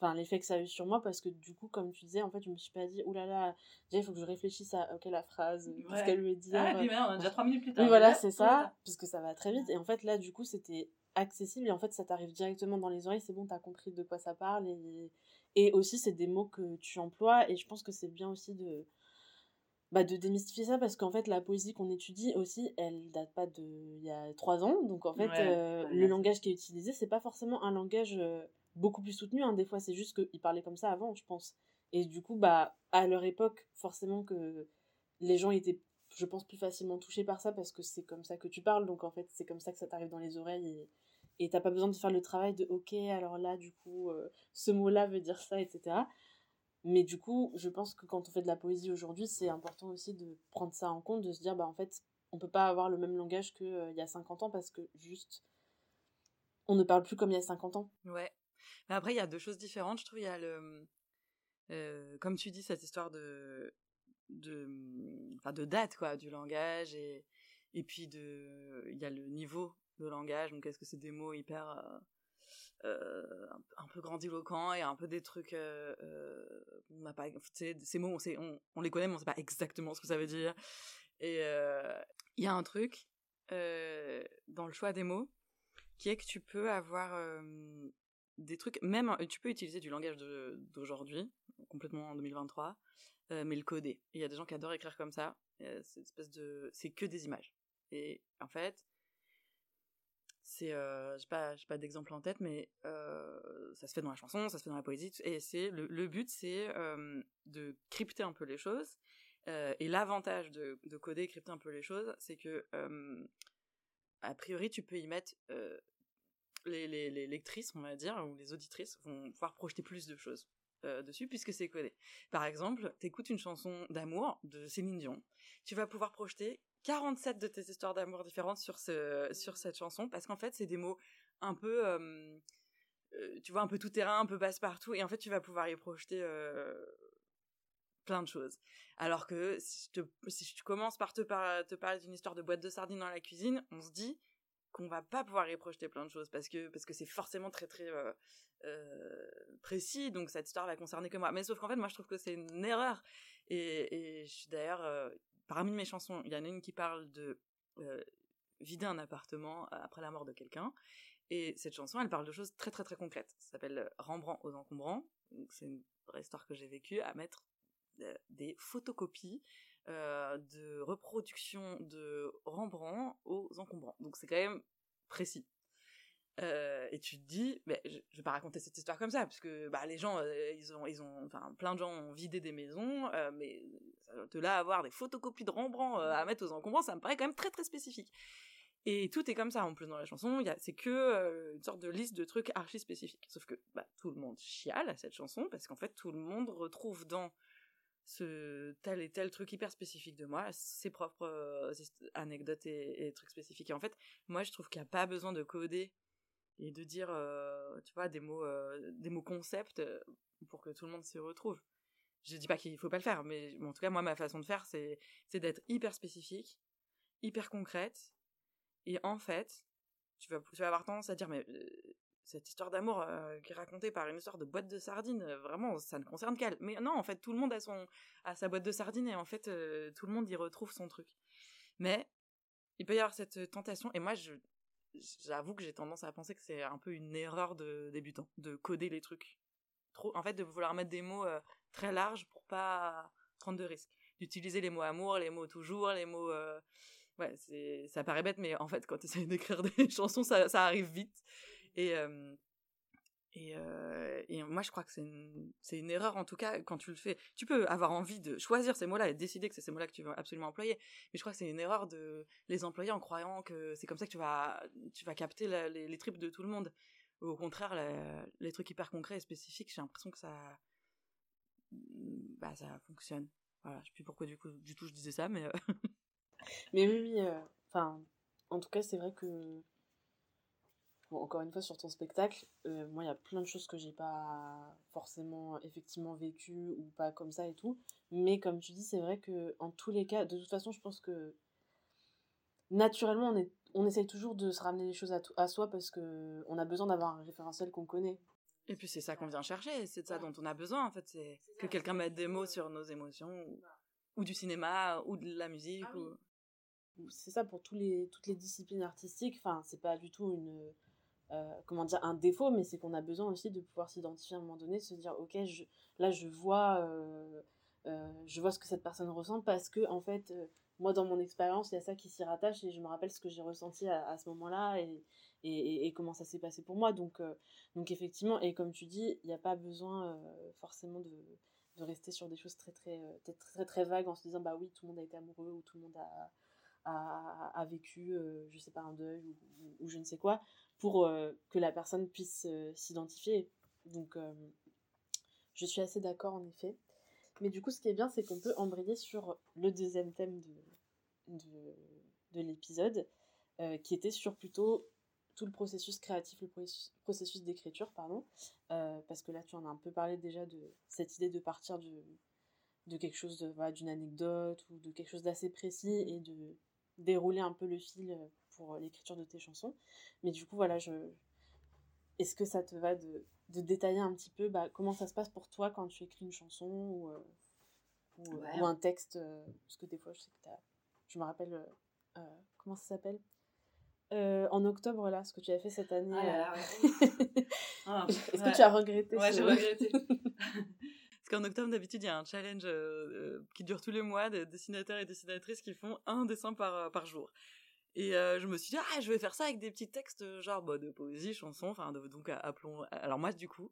Speaker 1: enfin l'effet que ça a eu sur moi parce que du coup comme tu disais en fait je me suis pas dit oulala là là, il faut que je réfléchisse à ok la phrase ouais. ce qu'elle veut dire
Speaker 2: ah, et puis on a déjà trois minutes plus tard.
Speaker 1: oui voilà c'est ça parce que ça va très vite. Et en fait là du coup c'était accessible et en fait ça t'arrive directement dans les oreilles c'est bon t'as compris de quoi ça parle et et aussi c'est des mots que tu emploies et je pense que c'est bien aussi de bah, de démystifier ça parce qu'en fait la poésie qu'on étudie aussi elle date pas de il y a trois ans donc en fait euh, le langage qui est utilisé c'est pas forcément un langage euh, beaucoup plus soutenu. Hein. Des fois, c'est juste qu'ils parlaient comme ça avant, je pense. Et du coup, bah, à leur époque, forcément que les gens étaient, je pense, plus facilement touchés par ça parce que c'est comme ça que tu parles. Donc, en fait, c'est comme ça que ça t'arrive dans les oreilles et t'as pas besoin de faire le travail de ok alors là du coup euh, ce mot là veut dire ça etc mais du coup je pense que quand on fait de la poésie aujourd'hui c'est important aussi de prendre ça en compte de se dire bah en fait on peut pas avoir le même langage qu'il euh, y a 50 ans parce que juste on ne parle plus comme il y a 50 ans
Speaker 2: ouais mais après, il y a deux choses différentes. Je trouve il y a le, euh, comme tu dis, cette histoire de, de, enfin, de date quoi, du langage et et puis de, il y a le niveau de langage. Donc, est-ce que c'est des mots hyper euh, euh un, peu grandiloquents et un peu des trucs, euh, on n'a pas, ces mots, on, les connaît, mais on sait pas exactement ce que ça veut dire. Et il y a un truc dans le choix des mots qui est que tu peux avoir des trucs, même tu peux utiliser du langage d'aujourd'hui, complètement en 2023, euh, mais le coder. Il y a des gens qui adorent écrire comme ça. Euh, c'est espèce de, c'est que des images. Et en fait, c'est, euh, j'ai pas, j'ai pas d'exemple en tête, mais euh, ça se fait dans la chanson, ça se fait dans la poésie, et c'est le, but, c'est de crypter un peu les choses. et l'avantage de, de coder, crypter un peu les choses, c'est que a priori, tu peux y mettre les, les, lectrices, on va dire, ou les auditrices vont pouvoir projeter plus de choses euh, dessus puisque c'est codé. Par exemple, t'écoutes une chanson d'amour de Céline Dion, tu vas pouvoir projeter 47 de tes histoires d'amour différentes sur, ce, sur cette chanson parce qu'en fait, c'est des mots un peu, euh, euh, tu vois, un peu tout terrain, un peu passe-partout et en fait, tu vas pouvoir y projeter plein de choses. Alors que si, je si tu commences par te, par, te parler d'une histoire de boîte de sardines dans la cuisine, on se dit qu'on va pas pouvoir y projeter plein de choses parce que parce que c'est forcément très très euh, euh, précis donc cette histoire va concerner que moi. Mais sauf qu'en fait moi je trouve que c'est une erreur. Et, je suis d'ailleurs euh, parmi mes chansons il y en a une qui parle de vider un appartement après la mort de quelqu'un. Et cette chanson elle parle de choses très très très concrètes. Ça s'appelle Rembrandt aux encombrants. C'est une vraie histoire que j'ai vécue à mettre des photocopies euh, de reproduction de Rembrandt aux encombrants. Donc c'est quand même précis. Euh, et tu te dis, je, je, vais pas raconter cette histoire comme ça, parce que bah, les gens, euh, ils ont, ils ont, enfin, plein de gens ont vidé des maisons, mais de là avoir des photocopies de Rembrandt à mettre aux encombrants, ça me paraît quand même très très spécifique. Et tout est comme ça en plus dans la chanson, c'est que une sorte de liste de trucs archi spécifiques. Sauf que bah, tout le monde chiale à cette chanson, parce qu'en fait tout le monde retrouve dans ce tel et tel truc hyper spécifique de moi, ses propres euh, anecdotes et, trucs spécifiques. Et en fait, moi, je trouve qu'il n'y a pas besoin de coder et de dire, euh, tu vois, des mots, euh, des mots concepts pour que tout le monde s'y retrouve. Je dis pas qu'il faut pas le faire, mais en tout cas, moi, ma façon de faire, c'est, d'être hyper spécifique, hyper concrète. Et en fait, tu vas, tu vas avoir tendance à dire, mais cette histoire d'amour euh, qui est racontée par une histoire de boîte de sardines, euh, vraiment, ça ne concerne qu'elle. Mais non, en fait, tout le monde a son a sa boîte de sardines et en fait, euh, tout le monde y retrouve son truc. Mais il peut y avoir cette tentation et moi, j'avoue que j'ai tendance à penser que c'est un peu une erreur de débutant de coder les trucs. Trop, en fait, de vouloir mettre des mots très larges pour pas prendre de risques. D'utiliser les mots amour, les mots toujours, les mots ouais, ça paraît bête, mais en fait, quand tu essayes d'écrire des chansons, ça arrive vite. Et, euh, euh, et, moi, je crois que c'est une, une erreur, en tout cas, quand tu le fais. Tu peux avoir envie de choisir ces mots-là et décider que c'est ces mots-là que tu veux absolument employer. Mais je crois que c'est une erreur de les employer en croyant que c'est comme ça que tu vas, tu vas capter les, tripes de tout le monde. Au contraire, les trucs hyper concrets et spécifiques, j'ai l'impression que ça, bah, ça fonctionne. Voilà, je sais plus pourquoi du coup, du tout je disais ça, mais.
Speaker 1: mais oui, oui, euh, enfin, en tout cas, c'est vrai que encore une fois, sur ton spectacle, euh, moi, il y a plein de choses que j'ai pas forcément effectivement vécues ou pas comme ça et tout. Mais comme tu dis, c'est vrai que en tous les cas, de toute façon, je pense que naturellement, on, est, on essaye toujours de se ramener les choses à, à soi parce que on a besoin d'avoir un référentiel qu'on connaît.
Speaker 2: Et puis c'est ça qu'on vient chercher, c'est de ça dont on a besoin en fait, c'est que quelqu'un mette des mots sur nos émotions, ou, du cinéma, ou de la musique. Ah
Speaker 1: ou... C'est ça pour tous les, toutes les disciplines artistiques, enfin c'est pas du tout une euh, comment dire, un défaut, mais c'est qu'on a besoin aussi de pouvoir s'identifier à un moment donné, de se dire, ok, je, là je vois, euh, euh, je vois ce que cette personne ressent parce que, en fait, moi dans mon expérience, il y a ça qui s'y rattache et je me rappelle ce que j'ai ressenti à, ce moment-là et, et, et, comment ça s'est passé pour moi. Donc, donc effectivement, et comme tu dis, il n'y a pas besoin forcément de, de, rester sur des choses très très, très très très vagues en se disant, bah oui, tout le monde a été amoureux ou tout le monde a a, a vécu, euh, je sais pas, un deuil ou, ou, je ne sais quoi, pour euh, que la personne puisse euh, s'identifier. Donc, je suis assez d'accord en effet. Mais du coup, ce qui est bien, c'est qu'on peut embrayer sur le deuxième thème de, de, de l'épisode, qui était sur plutôt tout le processus créatif, le processus, d'écriture, pardon. parce que là, tu en as un peu parlé déjà de cette idée de partir de, quelque chose, voilà, d'une anecdote ou de quelque chose d'assez précis et de dérouler un peu le fil euh, pour euh, l'écriture de tes chansons. Mais du coup, voilà, je... est-ce que ça te va de, de détailler un petit peu bah, comment ça se passe pour toi quand tu écris une chanson ou, euh, ou, un texte Parce que des fois, je sais que as... Je me rappelle... comment ça s'appelle? En octobre, là, ce que tu avais fait cette année. Ah ah, Est-ce que tu as regretté
Speaker 2: Ouais, j'ai regretté. qu'en octobre, d'habitude, il y a un challenge euh, euh, qui dure tous les mois de dessinateurs et dessinatrices qui font un dessin par, euh, par jour. Et je me suis dit, ah, je vais faire ça avec des petits textes, genre bah, de poésie, chanson, enfin, donc appelons. Alors, moi, du coup,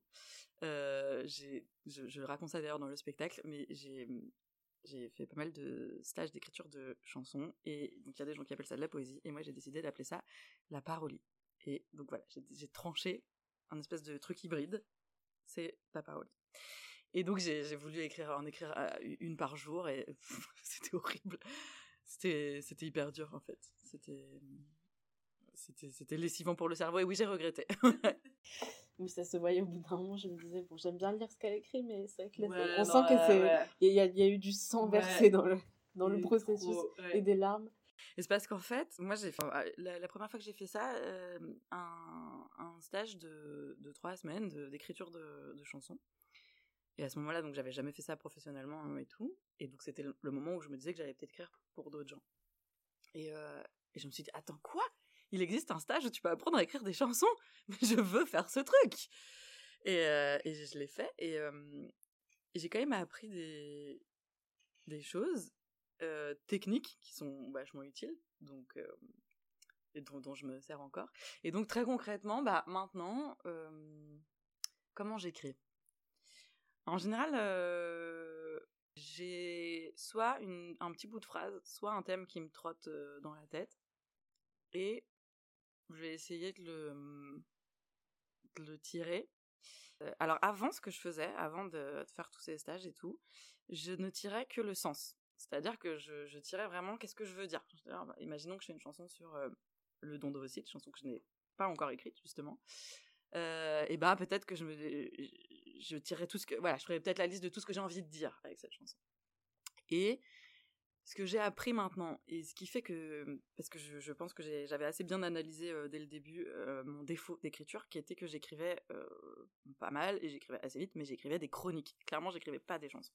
Speaker 2: j'ai, je, je, raconte ça d'ailleurs dans le spectacle, mais j'ai, j'ai fait pas mal de stages d'écriture de chansons, et donc il y a des gens qui appellent ça de la poésie, et moi, j'ai décidé d'appeler ça la parolie. Et donc voilà, j'ai tranché un espèce de truc hybride, c'est la parolie. Et donc j'ai voulu écrire, en écrire euh, une par jour et c'était horrible. C'était c'était hyper dur en fait. C'était c'était lessivant pour le cerveau et oui j'ai regretté.
Speaker 1: mais ça se voyait au bout d'un moment. Je me disais bon j'aime bien lire ce qu'elle écrit mais c'est vrai que on sent que c'est il y, a, y, a eu du sang versé dans le dans le processus et des larmes.
Speaker 2: Et c'est parce qu'en fait, moi, j'ai euh, la, la, première fois que j'ai fait ça, euh, un, un, stage de, de trois semaines d'écriture de, de, chansons. Et à ce moment-là, donc j'avais jamais fait ça professionnellement hein, et tout. Et donc c'était le, moment où je me disais que j'allais peut-être écrire pour d'autres gens. Et, euh, je me suis dit, attends, quoi? Il existe un stage où tu peux apprendre à écrire des chansons? Mais je veux faire ce truc Et, euh, je l'ai fait. Et, euh, et j'ai quand même appris des, choses euh, techniques qui sont vachement utiles. Donc, et dont, dont, je me sers encore. Et donc très concrètement, bah maintenant, comment j'écris? En général, euh, j'ai soit un petit bout de phrase, soit un thème qui me trotte euh, dans la tête. Et je vais essayer de le, le tirer. Euh, alors avant, ce que je faisais, avant de, faire tous ces stages et tout, je ne tirais que le sens. C'est-à-dire que je, tirais vraiment qu'est-ce que je veux dire. Bah, imaginons que je fais une chanson sur le don de une chanson que je n'ai pas encore écrite justement. et bah peut-être que je me je tirerai tout ce que voilà je ferai peut-être la liste de tout ce que j'ai envie de dire avec cette chanson. Et ce que j'ai appris maintenant et ce qui fait que parce que je, pense que j'avais assez bien analysé euh, dès le début euh, mon défaut d'écriture qui était que j'écrivais euh, pas mal et j'écrivais assez vite mais j'écrivais des chroniques. Clairement j'écrivais pas des chansons.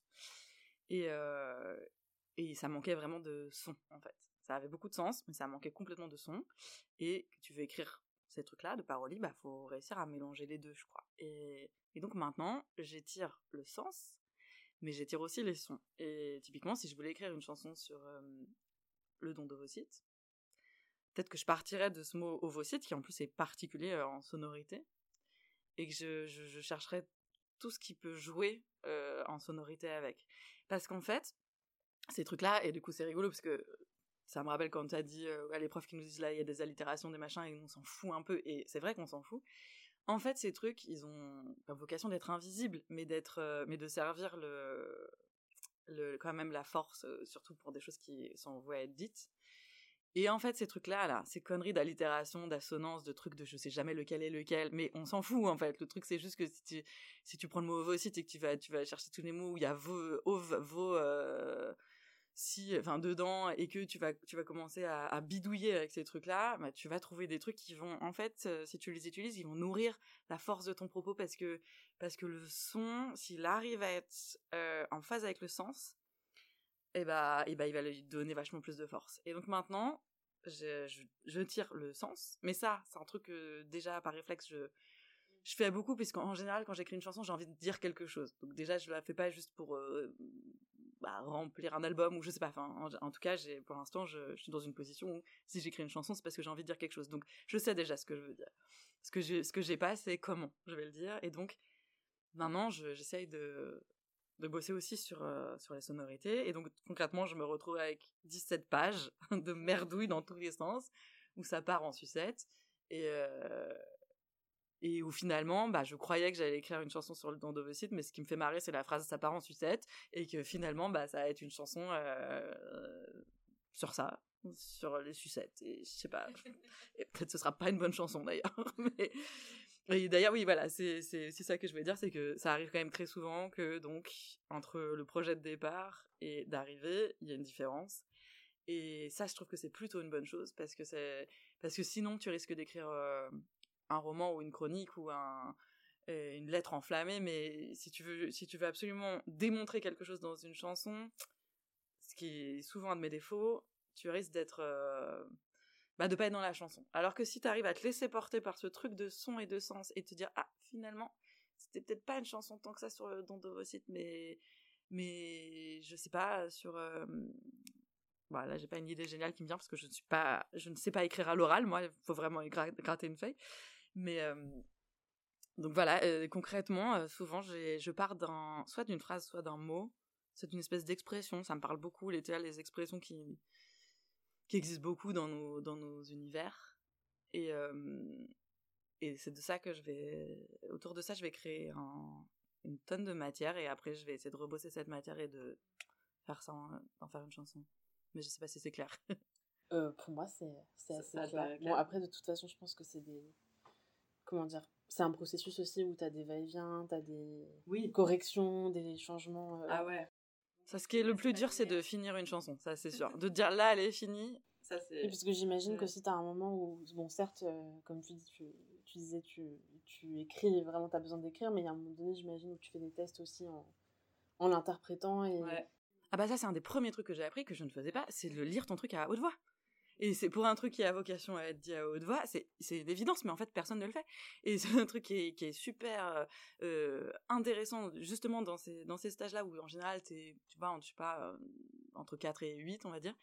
Speaker 2: Et et ça manquait vraiment de son en fait. Ça avait beaucoup de sens mais ça manquait complètement de son. Et tu veux écrire ces trucs-là de parolie, bah faut réussir à mélanger les deux, je crois. Et, donc maintenant, j'étire le sens, mais j'étire aussi les sons. Et typiquement, si je voulais écrire une chanson sur euh, le don d'ovocytes, peut-être que je partirais de ce mot ovocyte, qui en plus est particulier en sonorité, et que je, je, chercherais tout ce qui peut jouer en sonorité avec. Parce qu'en fait, ces trucs-là, et du coup c'est rigolo parce que ça me rappelle quand tu as dit à les profs qui nous disent là il y a des allitérations, des machins, et on s'en fout un peu, et c'est vrai qu'on s'en fout. En fait, ces trucs, ils ont la vocation d'être invisibles, mais d'être, mais de servir le, quand même la force, surtout pour des choses qui sont vouées à être dites. Et en fait, ces trucs-là, là, ces conneries d'allitération, d'assonance, de trucs de je sais jamais lequel est lequel, mais on s'en fout en fait. Le truc, c'est juste que si tu, si tu prends le mot ovocyte et que tu vas, tu vas chercher tous les mots où il y a vos, ov, euh, si, enfin dedans, et que tu vas, tu vas commencer à, bidouiller avec ces trucs-là, bah, tu vas trouver des trucs qui vont, en fait, euh, si tu les utilises, ils vont nourrir la force de ton propos parce que, parce que le son, s'il arrive à être euh, en phase avec le sens, et eh bah, et eh bah, il va lui donner vachement plus de force. Et donc maintenant, je, je, tire le sens, mais ça, c'est un truc que déjà par réflexe, je, je fais beaucoup, puisqu'en général, quand j'écris une chanson, j'ai envie de dire quelque chose. Donc déjà, je la fais pas juste pour euh, bah, remplir un album ou je sais pas. Enfin, en, tout cas, j'ai, pour l'instant, je, suis dans une position où si j'écris une chanson, c'est parce que j'ai envie de dire quelque chose. Donc je sais déjà ce que je veux dire. Ce que j'ai, ce que j'ai pas, c'est comment je vais le dire. Et donc maintenant, j'essaye de de bosser aussi sur, euh, sur les sonorités. Et donc, concrètement, je me retrouve avec 17 pages de merdouille dans tous les sens, où ça part en sucette. Et, euh, et où finalement, bah, je croyais que j'allais écrire une chanson sur le dandovocyte, mais ce qui me fait marrer, c'est la phrase ça part en sucette. Et que finalement, bah, ça va être une chanson euh, sur ça, sur les sucettes. Et je sais pas. et peut-être ce sera pas une bonne chanson d'ailleurs. mais et d'ailleurs, oui, voilà, c'est ça que je veux dire, c'est que ça arrive quand même très souvent que, donc, entre le projet de départ et d'arrivée, il y a une différence. Et ça, je trouve que c'est plutôt une bonne chose, parce que c'est parce que sinon, tu risques d'écrire euh, un roman ou une chronique ou euh, une lettre enflammée, mais si tu veux, si tu veux absolument démontrer quelque chose dans une chanson, ce qui est souvent un de mes défauts, tu risques d'être euh, bah, de pas être dans la chanson. Alors que si tu arrives à te laisser porter par ce truc de son et de sens et te dire ah finalement c'était peut-être pas une chanson tant que ça sur le don d'ovocyte mais mais je sais pas sur euh... voilà j'ai pas une idée géniale qui me vient parce que je ne suis pas je ne sais pas écrire à l'oral moi il faut vraiment gratter une feuille mais euh, donc voilà euh, concrètement euh, souvent je pars d'un soit d'une phrase soit d'un mot c'est une espèce d'expression ça me parle beaucoup les les expressions qui qui existe beaucoup dans nos, dans nos univers. Et, euh, et c'est de ça que je vais. Autour de ça, je vais créer une tonne de matière et après, je vais essayer de rebosser cette matière et de faire ça, en, faire une chanson. Mais je sais pas si c'est clair.
Speaker 1: Euh, pour moi, c'est assez clair. Bon, après, de toute façon, je pense que c'est des. Comment dire C'est un processus aussi où tu as des va-et-vient, tu as des oui. corrections, des changements.
Speaker 2: Euh, ah ouais. Ça, ce qui est le plus dur, c'est de finir une chanson, ça c'est sûr. De dire là, elle est finie, ça c'est.
Speaker 1: parce que j'imagine que si t'as un moment où, bon, certes, euh, comme tu dis, tu, tu disais, tu, tu écris, vraiment t'as besoin d'écrire, mais il y a un moment donné, j'imagine, où tu fais des tests aussi en, en l'interprétant et.
Speaker 2: Ah bah ça, c'est un des premiers trucs que j'ai appris que je ne faisais pas, c'est de lire ton truc à haute voix. Et c'est pour un truc qui a vocation à être dit à haute voix, c'est, une évidence, mais en fait, personne ne le fait. Et c'est un truc qui est, qui est super euh, intéressant, justement, dans ces, dans ces stages-là, où en général, t'es, tu vois, je pas, euh, entre 4 et 8, on va dire.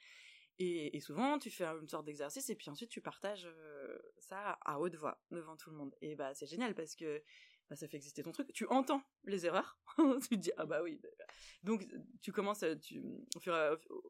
Speaker 2: Et, souvent, tu fais une sorte d'exercice, et puis ensuite, tu partages euh, ça à haute voix, devant tout le monde. Et bah, c'est génial, parce que bah, ça fait exister ton truc. Tu entends les erreurs. tu te dis, ah bah oui. Donc, tu commences, au, fur,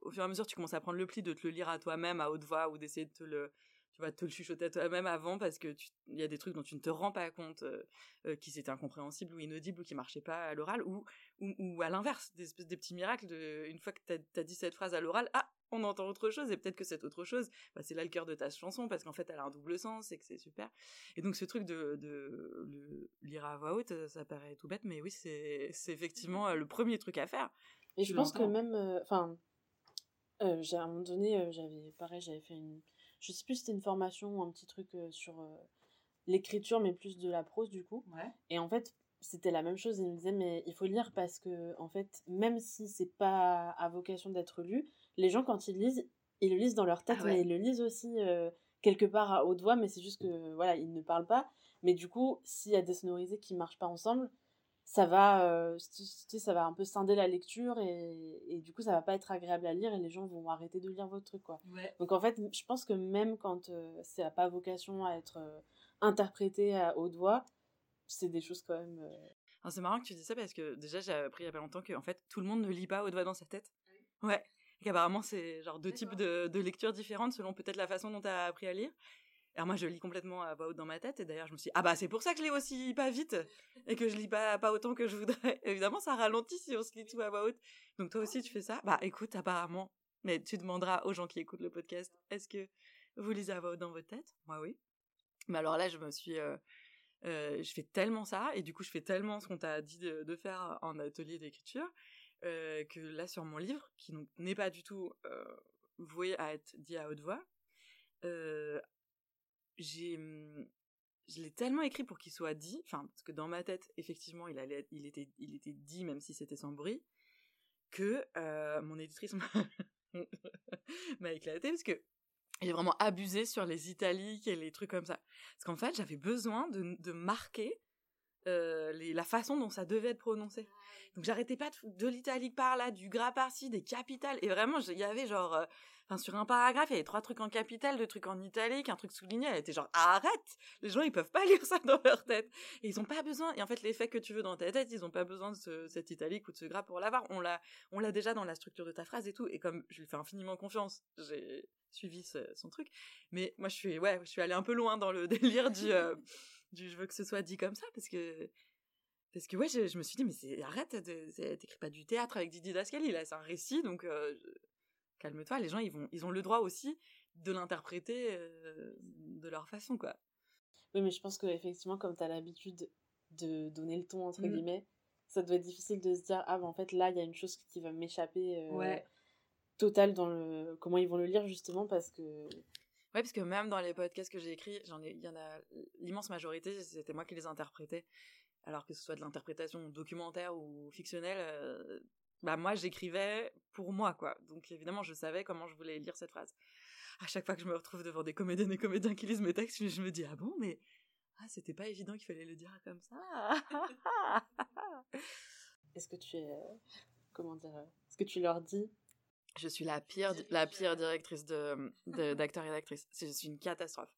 Speaker 2: au, fur, et à mesure, tu commences à prendre le pli de te le lire à toi-même à haute voix ou d'essayer de te le, tu vas te le chuchoter à toi-même avant parce que il y a des trucs dont tu ne te rends pas compte euh, euh, qui étaient incompréhensibles ou inaudibles ou qui marchaient pas à l'oral ou, ou, à l'inverse, des espèces de petits miracles de, une fois que tu as, dit cette phrase à l'oral, ah, on entend autre chose et peut-être que cette autre chose, bah, c'est là le cœur de ta chanson parce qu'en fait elle a un double sens et que c'est super. Et donc ce truc de, de le lire à voix haute, ça paraît tout bête, mais oui, c'est effectivement euh, le premier truc à faire.
Speaker 1: Et je pense que même, euh, enfin, euh, j'ai à un moment donné, j'avais pareil, j'avais fait une, je sais plus si c'était une formation ou un petit truc sur l'écriture, mais plus de la prose du coup. Et en fait, c'était la même chose. Il me disait, mais il faut lire parce que, en fait, même si c'est pas à vocation d'être lu, les gens, quand ils lisent, ils le lisent dans leur tête, ah mais ils le lisent aussi euh, quelque part à haute voix, mais c'est juste que, voilà, ils ne parlent pas. Mais du coup, s'il y a des sonorisés qui marchent pas ensemble, ça va, ça va un peu scinder la lecture et, et, du coup, ça va pas être agréable à lire et les gens vont arrêter de lire votre truc, quoi. Donc en fait, je pense que même quand ça n'a pas vocation à être interprété à haute voix, c'est des choses quand même.
Speaker 2: C'est marrant que tu dis ça parce que déjà, j'ai appris il y a pas longtemps que en fait, tout le monde ne lit pas haute voix dans sa tête. Ah ouais. Et qu'apparemment, c'est genre deux types de, de lectures différentes selon peut-être la façon dont tu as appris à lire. Alors moi, je lis complètement à voix haute dans ma tête, et d'ailleurs, je me suis dit, ah bah c'est pour ça que je lis aussi pas vite, et que je lis pas, pas autant que je voudrais. Évidemment, ça ralentit si on se lit tout à voix haute. Donc toi aussi, tu fais ça? Bah écoute, apparemment, mais tu demanderas aux gens qui écoutent le podcast, est-ce que vous lisez à voix haute dans votre tête? Moi oui. Mais alors là, je me suis... Euh, euh, je fais tellement ça, et du coup, je fais tellement ce qu'on t'a dit de, faire en atelier d'écriture, euh, que là, sur mon livre, qui n'est pas du tout voué à être dit à haute voix, j'ai mmh, je l'ai tellement écrit pour qu'il soit dit, enfin parce que dans ma tête effectivement il allait il était il était dit même si c'était sans bruit que euh, mon éditrice m'a éclaté parce que j'ai vraiment abusé sur les italiques et les trucs comme ça. Parce qu'en fait j'avais besoin de marquer euh, la façon dont ça devait être prononcé. Donc j'arrêtais pas de, de l'italique par là, du gras par-ci, des capitales. Et vraiment, il y avait genre, euh, sur un paragraphe, il y avait trois trucs en capital, deux trucs en italique, un truc souligné. Elle était genre, arrête Les gens, ils peuvent pas lire ça dans leur tête. Et ils ont pas besoin. Et en fait, l'effet que tu veux dans ta tête, ils ont pas besoin de ce, cet italique ou de ce gras pour l'avoir. On l'a, on l'a déjà dans la structure de ta phrase et tout. Et comme je lui fais infiniment confiance, j'ai suivi son truc. Mais moi, je suis, ouais, je suis allée un peu loin dans le délire du. Euh, je veux que ce soit dit comme ça parce que parce que ouais je, me suis dit mais c'est arrête t'écris pas du théâtre avec Didi Dascali là c'est un récit donc euh, calme-toi les gens ils vont ils ont le droit aussi de l'interpréter euh, de leur façon quoi
Speaker 1: oui mais je pense que effectivement comme t'as l'habitude de donner le ton entre mmh. guillemets ça doit être difficile de se dire ah ben en fait là il y a une chose qui va m'échapper euh, ouais. total dans le comment ils vont le lire justement parce que
Speaker 2: Ouais, parce que même dans les podcasts que j'ai écrits, j'en ai, il y en a l'immense majorité, c'était moi qui les interprétais. Alors que ce soit de l'interprétation documentaire ou fictionnelle, euh, bah moi j'écrivais pour moi quoi. Donc évidemment je savais comment je voulais lire cette phrase. À chaque fois que je me retrouve devant des comédiennes et comédiens qui lisent mes textes, je me dis ah bon mais ah c'était pas évident qu'il fallait le dire comme ça.
Speaker 1: Est-ce que tu euh, comment dire Est-ce que tu leur dis
Speaker 2: je suis la pire, la pire directrice de, d'acteurs et d'actrices. Je suis une catastrophe.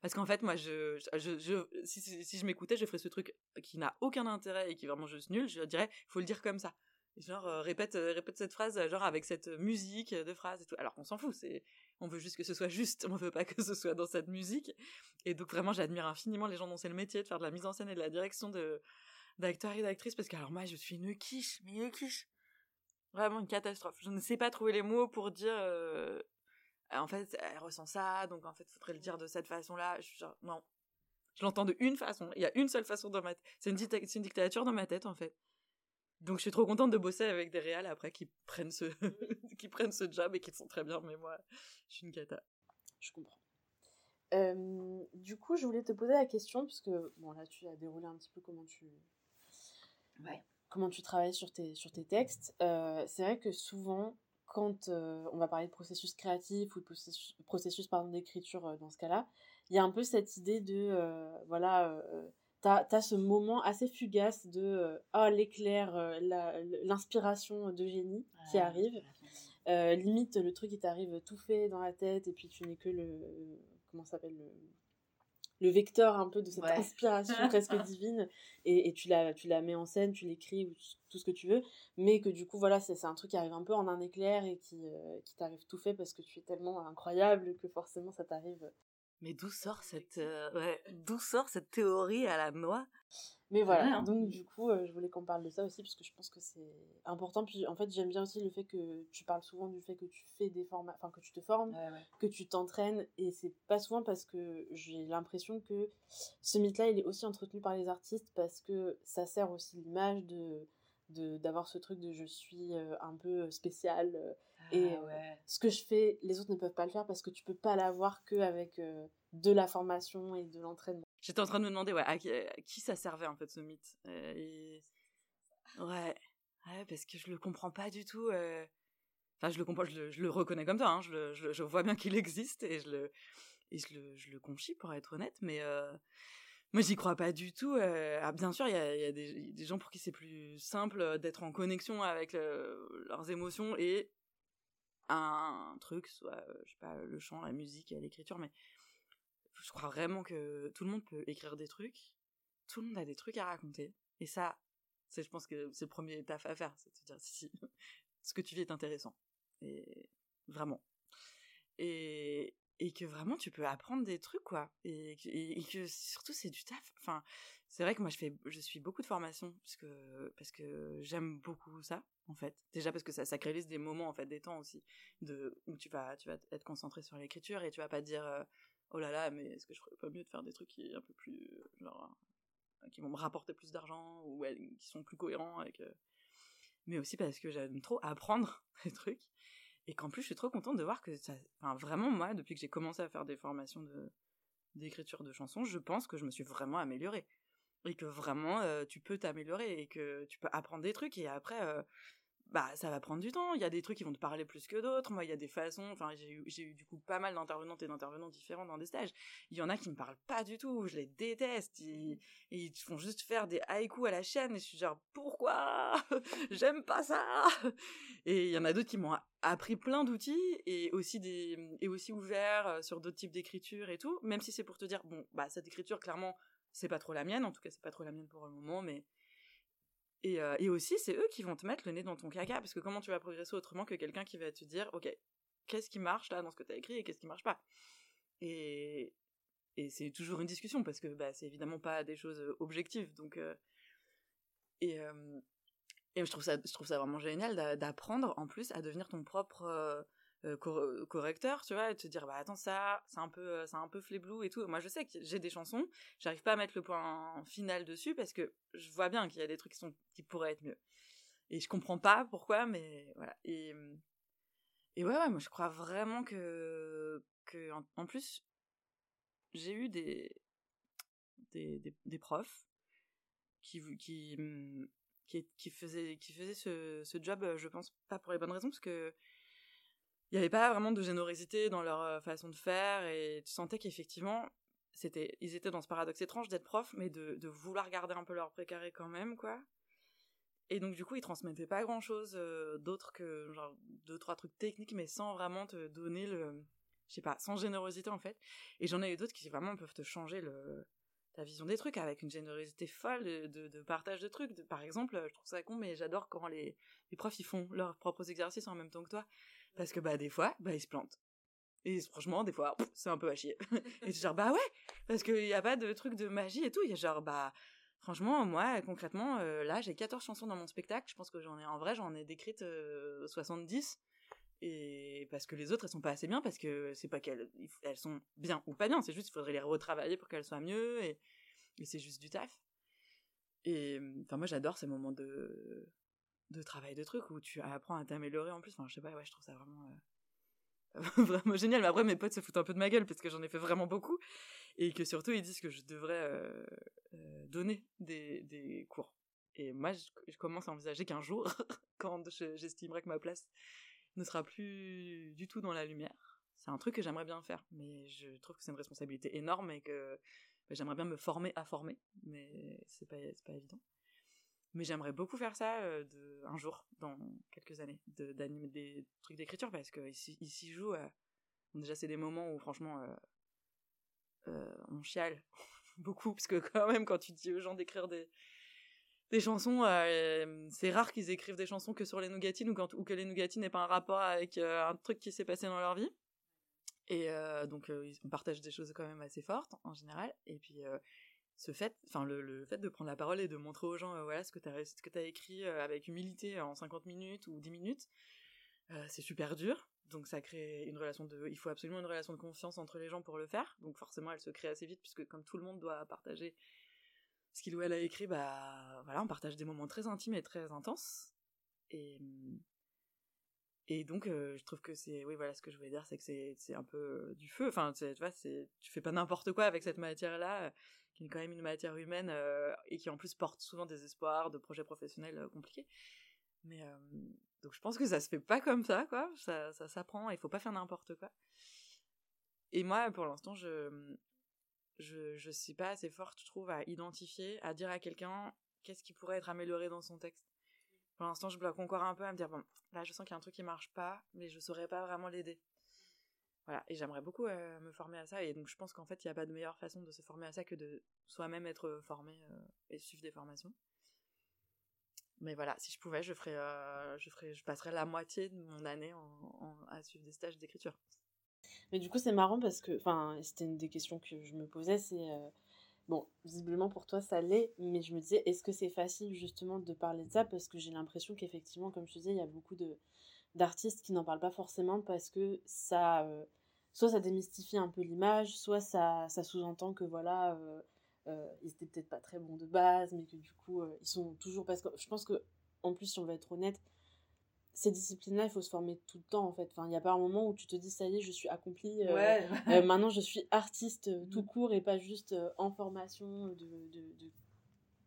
Speaker 2: Parce qu'en fait, moi, je, je, si, je m'écoutais, je ferais ce truc qui n'a aucun intérêt et qui est vraiment juste nul. Je dirais, faut le dire comme ça. Genre, euh, répète, euh, répète cette phrase, genre avec cette musique de phrase et tout. Alors qu'on s'en fout, on veut juste que ce soit juste, on veut pas que ce soit dans cette musique. Et donc vraiment, j'admire infiniment les gens dont c'est le métier de faire de la mise en scène et de la direction de d'acteurs et d'actrices parce que alors moi, je suis une quiche, mais une quiche. Vraiment une catastrophe. Je ne sais pas trouver les mots pour dire. Euh, en fait, elle ressent ça, donc en fait, il faudrait le dire de cette façon-là. Je genre, non. Je l'entends de une façon. Il y a une seule façon dans ma tête. C'est une, une, dictature dans ma tête, en fait. Donc je suis trop contente de bosser avec des réals après qui prennent ce, qui prennent ce job et qui sont très bien, mais moi, je suis une cata.
Speaker 1: Je comprends. Euh, du coup, je voulais te poser la question, puisque, bon, là, tu as déroulé un petit peu comment tu. Ouais comment tu travailles sur tes, sur tes textes. Euh, c'est vrai que souvent, quand euh, on va parler de processus créatif ou de processus, processus d'écriture euh, dans ce cas-là, il y a un peu cette idée de, voilà, t'as as ce moment assez fugace de, oh, l'éclair, l'inspiration de génie qui arrive. limite, le truc, il t'arrive tout fait dans la tête et puis tu n'es que le, comment s'appelle, le le vecteur un peu de cette inspiration presque divine et, tu, la, tu la mets en scène, tu l'écris ou tout ce que tu veux, mais que du coup voilà c'est un truc qui arrive un peu en un éclair et qui, euh, qui t'arrive tout fait parce que tu es tellement incroyable que forcément ça t'arrive.
Speaker 2: Mais d'où sort cette euh, d'où sort cette théorie à la noix?
Speaker 1: Mais voilà, hein. donc du coup, euh, je voulais qu'on parle de ça aussi, parce que je pense que c'est important. Puis en fait, j'aime bien aussi le fait que tu parles souvent du fait que tu fais des formats, enfin que tu te formes, que tu t'entraînes, et c'est pas souvent parce que j'ai l'impression que ce mythe-là, il est aussi entretenu par les artistes, parce que ça sert aussi l'image de d'avoir ce truc de je suis euh, un peu spécial euh, et ah ce que je fais les autres ne peuvent pas le faire parce que tu peux pas l'avoir que avec de la formation et de l'entraînement
Speaker 2: J'étais en train de me demander ouais, à, qui, ça servait en fait ce mythe. Euh, ouais, ouais, parce que je le comprends pas du tout. Euh. Enfin, je le comprends, je le, reconnais comme ça. Hein, je, le, je, vois bien qu'il existe et je le, et je le, je le conchis pour être honnête. Mais, euh, moi, j'y crois pas du tout. Ah, bien sûr, il y a, des, gens pour qui c'est plus simple d'être en connexion avec leurs émotions et un, truc, soit, je sais pas, le chant, la musique, l'écriture, mais je crois vraiment que tout le monde peut écrire des trucs, tout le monde a des trucs à raconter, et ça, c'est, je pense que c'est le premier taf à faire, c'est de dire si, ce que tu vis est intéressant, et vraiment. Et, et que vraiment tu peux apprendre des trucs quoi. Et, et, que surtout c'est du taf. Enfin c'est vrai que moi je fais je suis beaucoup de formations parce que parce que j'aime beaucoup ça en fait. Déjà parce que ça sacralise des moments en fait des temps aussi où tu vas tu vas être concentré sur l'écriture et tu vas pas dire euh, oh là là mais est-ce que je ferais pas mieux de faire des trucs qui un peu plus genre euh, qui vont me rapporter plus d'argent ou qui sont plus cohérents avec euh, mais aussi parce que j'aime trop apprendre des trucs et qu'en plus je suis trop contente de voir que ça enfin vraiment moi depuis que j'ai commencé à faire des formations de d'écriture de chansons je pense que je me suis vraiment améliorée et que vraiment euh, tu peux t'améliorer et que tu peux apprendre des trucs et après euh, bah ça va prendre du temps. Il y a des trucs qui vont te parler plus que d'autres. Moi, il y a des façons. Enfin, j'ai eu, j'ai eu du coup pas mal d'intervenantes et d'intervenants différents dans des stages. Il y en a qui me parlent pas du tout. Je les déteste. Ils, ils font juste faire des haïkus à la chaîne et je suis genre pourquoi? J'aime pas ça. Et il y en a d'autres qui m'ont appris plein d'outils et aussi des et aussi ouvert euh, sur d'autres types d'écriture et tout. Même si c'est pour te dire bon bah cette écriture clairement c'est pas trop la mienne. En tout cas c'est pas trop la mienne pour le moment, mais et, euh, et aussi, c'est eux qui vont te mettre le nez dans ton caca, parce que comment tu vas progresser autrement que quelqu'un qui va te dire, ok, qu'est-ce qui marche là dans ce que tu as écrit et qu'est-ce qui marche pas? Et, et c'est toujours une discussion, parce que bah, c'est évidemment pas des choses euh, objectives. Donc, euh, et, je trouve ça vraiment génial d'apprendre en plus à devenir ton propre euh, correcteur, tu vois, et te dire bah attends ça, c'est un peu euh, c'est un peu fléblou et tout. Moi je sais que j'ai des chansons, j'arrive pas à mettre le point final dessus parce que je vois bien qu'il y a des trucs qui sont qui pourraient être mieux. Et je comprends pas pourquoi mais voilà. Et et ouais ouais, moi je crois vraiment que que en, plus j'ai eu des des, des profs qui qui qui, qui faisaient qui ce, ce job je pense pas pour les bonnes raisons parce que il n'y avait pas vraiment de générosité dans leur euh, façon de faire et tu sentais qu'effectivement c'était ils étaient dans ce paradoxe étrange d'être prof mais de, vouloir garder un peu leur précaré quand même quoi. Et donc du coup ils transmettaient pas grand chose euh, d'autre que genre deux trois trucs techniques mais sans vraiment te donner le je sais pas sans générosité en fait. Et j'en ai eu d'autres qui vraiment peuvent te changer le ta vision des trucs avec une générosité folle de, de, partage de trucs. Par exemple je trouve ça con mais j'adore quand les, les profs ils font leurs propres exercices en même temps que toi parce que, bah, des fois, bah, ils se plantent. Et franchement, des fois, c'est un peu à chier. et genre, bah ouais, parce qu'il n'y a pas de truc de magie et tout. Il y a genre, bah, franchement, moi, concrètement, euh, là, j'ai 14 chansons dans mon spectacle. Je pense que j'en ai, en vrai, j'en ai décrites 70. Euh, et parce que les autres, elles sont pas assez bien, parce que c'est pas qu'elles elles sont bien ou pas bien, c'est juste qu'il faudrait les retravailler pour qu'elles soient mieux, et, et c'est juste du taf. Et enfin, moi, j'adore ces moments de, de travail de trucs où tu apprends à t'améliorer en plus. Enfin, je sais pas, ouais, je trouve ça vraiment, euh, vraiment génial. Mais après, mes potes se foutent un peu de ma gueule parce que j'en ai fait vraiment beaucoup et que surtout ils disent que je devrais euh, euh, donner des, des, cours. Et moi, je, commence à envisager qu'un jour, quand j'estimerai que ma place ne sera plus du tout dans la lumière, c'est un truc que j'aimerais bien faire. Mais je trouve que c'est une responsabilité énorme et que bah, j'aimerais bien me former à former, mais c'est pas, pas évident. Mais j'aimerais beaucoup faire ça euh, de, un jour, dans quelques années, d'animer des trucs d'écriture, parce que ici, ici joue. Euh, déjà, c'est des moments où, franchement, euh, on chiale beaucoup, parce que quand même, quand tu dis aux gens d'écrire des, des chansons, c'est rare qu'ils écrivent des chansons que sur les nougatines ou, quand, ou que les nougatines n'aient pas un rapport avec un truc qui s'est passé dans leur vie. Et donc, on partage des choses quand même assez fortes, en général. Et puis ce fait, enfin le, fait de prendre la parole et de montrer aux gens, euh, voilà ce que tu ce que as écrit euh, avec humilité en 50 minutes ou 10 minutes, euh, c'est super dur. Donc ça crée une relation de, il faut absolument une relation de confiance entre les gens pour le faire. Donc forcément, elle se crée assez vite puisque comme tout le monde doit partager ce qu'il ou elle a écrit, bah voilà, on partage des moments très intimes et très intenses. Et et donc je trouve que c'est, oui voilà, ce que je voulais dire, c'est que c'est un peu du feu. Enfin, tu vois, c'est tu fais pas n'importe quoi avec cette matière là qui est quand même une matière humaine euh, et qui en plus porte souvent des espoirs de projets professionnels euh, compliqués. Mais euh, donc je pense que ça se fait pas comme ça, quoi. Ça, ça s'apprend. Il faut pas faire n'importe quoi. Et moi, pour l'instant, je je je suis pas assez forte, je trouve, à identifier, à dire à quelqu'un qu'est-ce qui pourrait être amélioré dans son texte. Pour l'instant, je bloque encore un peu à me dire bon, là, je sens qu'il y a un truc qui marche pas, mais je saurais pas vraiment l'aider. Voilà, et j'aimerais beaucoup euh, me former à ça, et donc je pense qu'en fait, il n'y a pas de meilleure façon de se former à ça que de soi-même être formé euh, et suivre des formations. Mais voilà, si je pouvais, je ferais, euh, je ferais, je passerais la moitié de mon année à suivre des stages d'écriture.
Speaker 1: Mais du coup, c'est marrant parce que, enfin, c'était une des questions que je me posais, c'est bon, visiblement pour toi ça l'est, mais je me disais, est-ce que c'est facile justement de parler de ça? Parce que j'ai l'impression qu'effectivement, comme je te disais, il y a beaucoup d'artistes qui n'en parlent pas forcément parce que ça, soit ça démystifie un peu l'image, soit ça, ça sous-entend que voilà, euh, euh, ils étaient peut-être pas très bons de base, mais que du coup, euh, ils sont toujours. Parce que je pense que, en plus, si on va être honnête, ces disciplines-là, il faut se former tout le temps en fait. Enfin, il n'y a pas un moment où tu te dis ça y est, je suis accomplie. maintenant, je suis artiste tout mm. court et pas juste en formation de, de, de,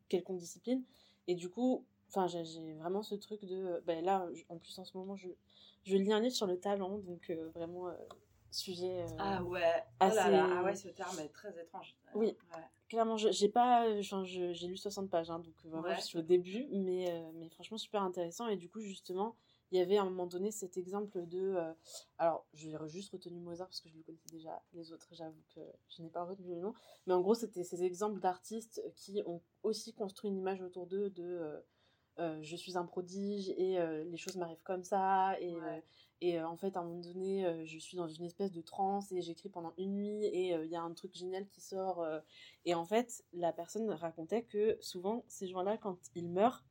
Speaker 1: quelconque discipline. Et du coup, enfin, j'ai vraiment ce truc de. Ben là, en plus, en ce moment, je, je lis un livre sur le talent, donc vraiment sujet.
Speaker 2: Euh, ah ouais. Oh ah ouais, ce terme est très étrange.
Speaker 1: Oui. Clairement, j'ai pas, j'ai lu 60 pages, hein, donc vraiment je suis au début, mais euh, mais franchement super intéressant et du coup justement il y avait à un moment donné cet exemple de euh, alors j'ai juste retenu Mozart parce que je le connaissais déjà les autres j'avoue que je n'ai pas retenu le nom mais en gros c'était ces exemples d'artistes qui ont aussi construit une image autour d'eux de je suis un prodige et les choses m'arrivent comme ça et et euh, en fait, à un moment donné, euh, je suis dans une espèce de transe et j'écris pendant une nuit et euh, il y a un truc génial qui sort. et en fait, la personne racontait que souvent, ces gens-là, quand ils meurent,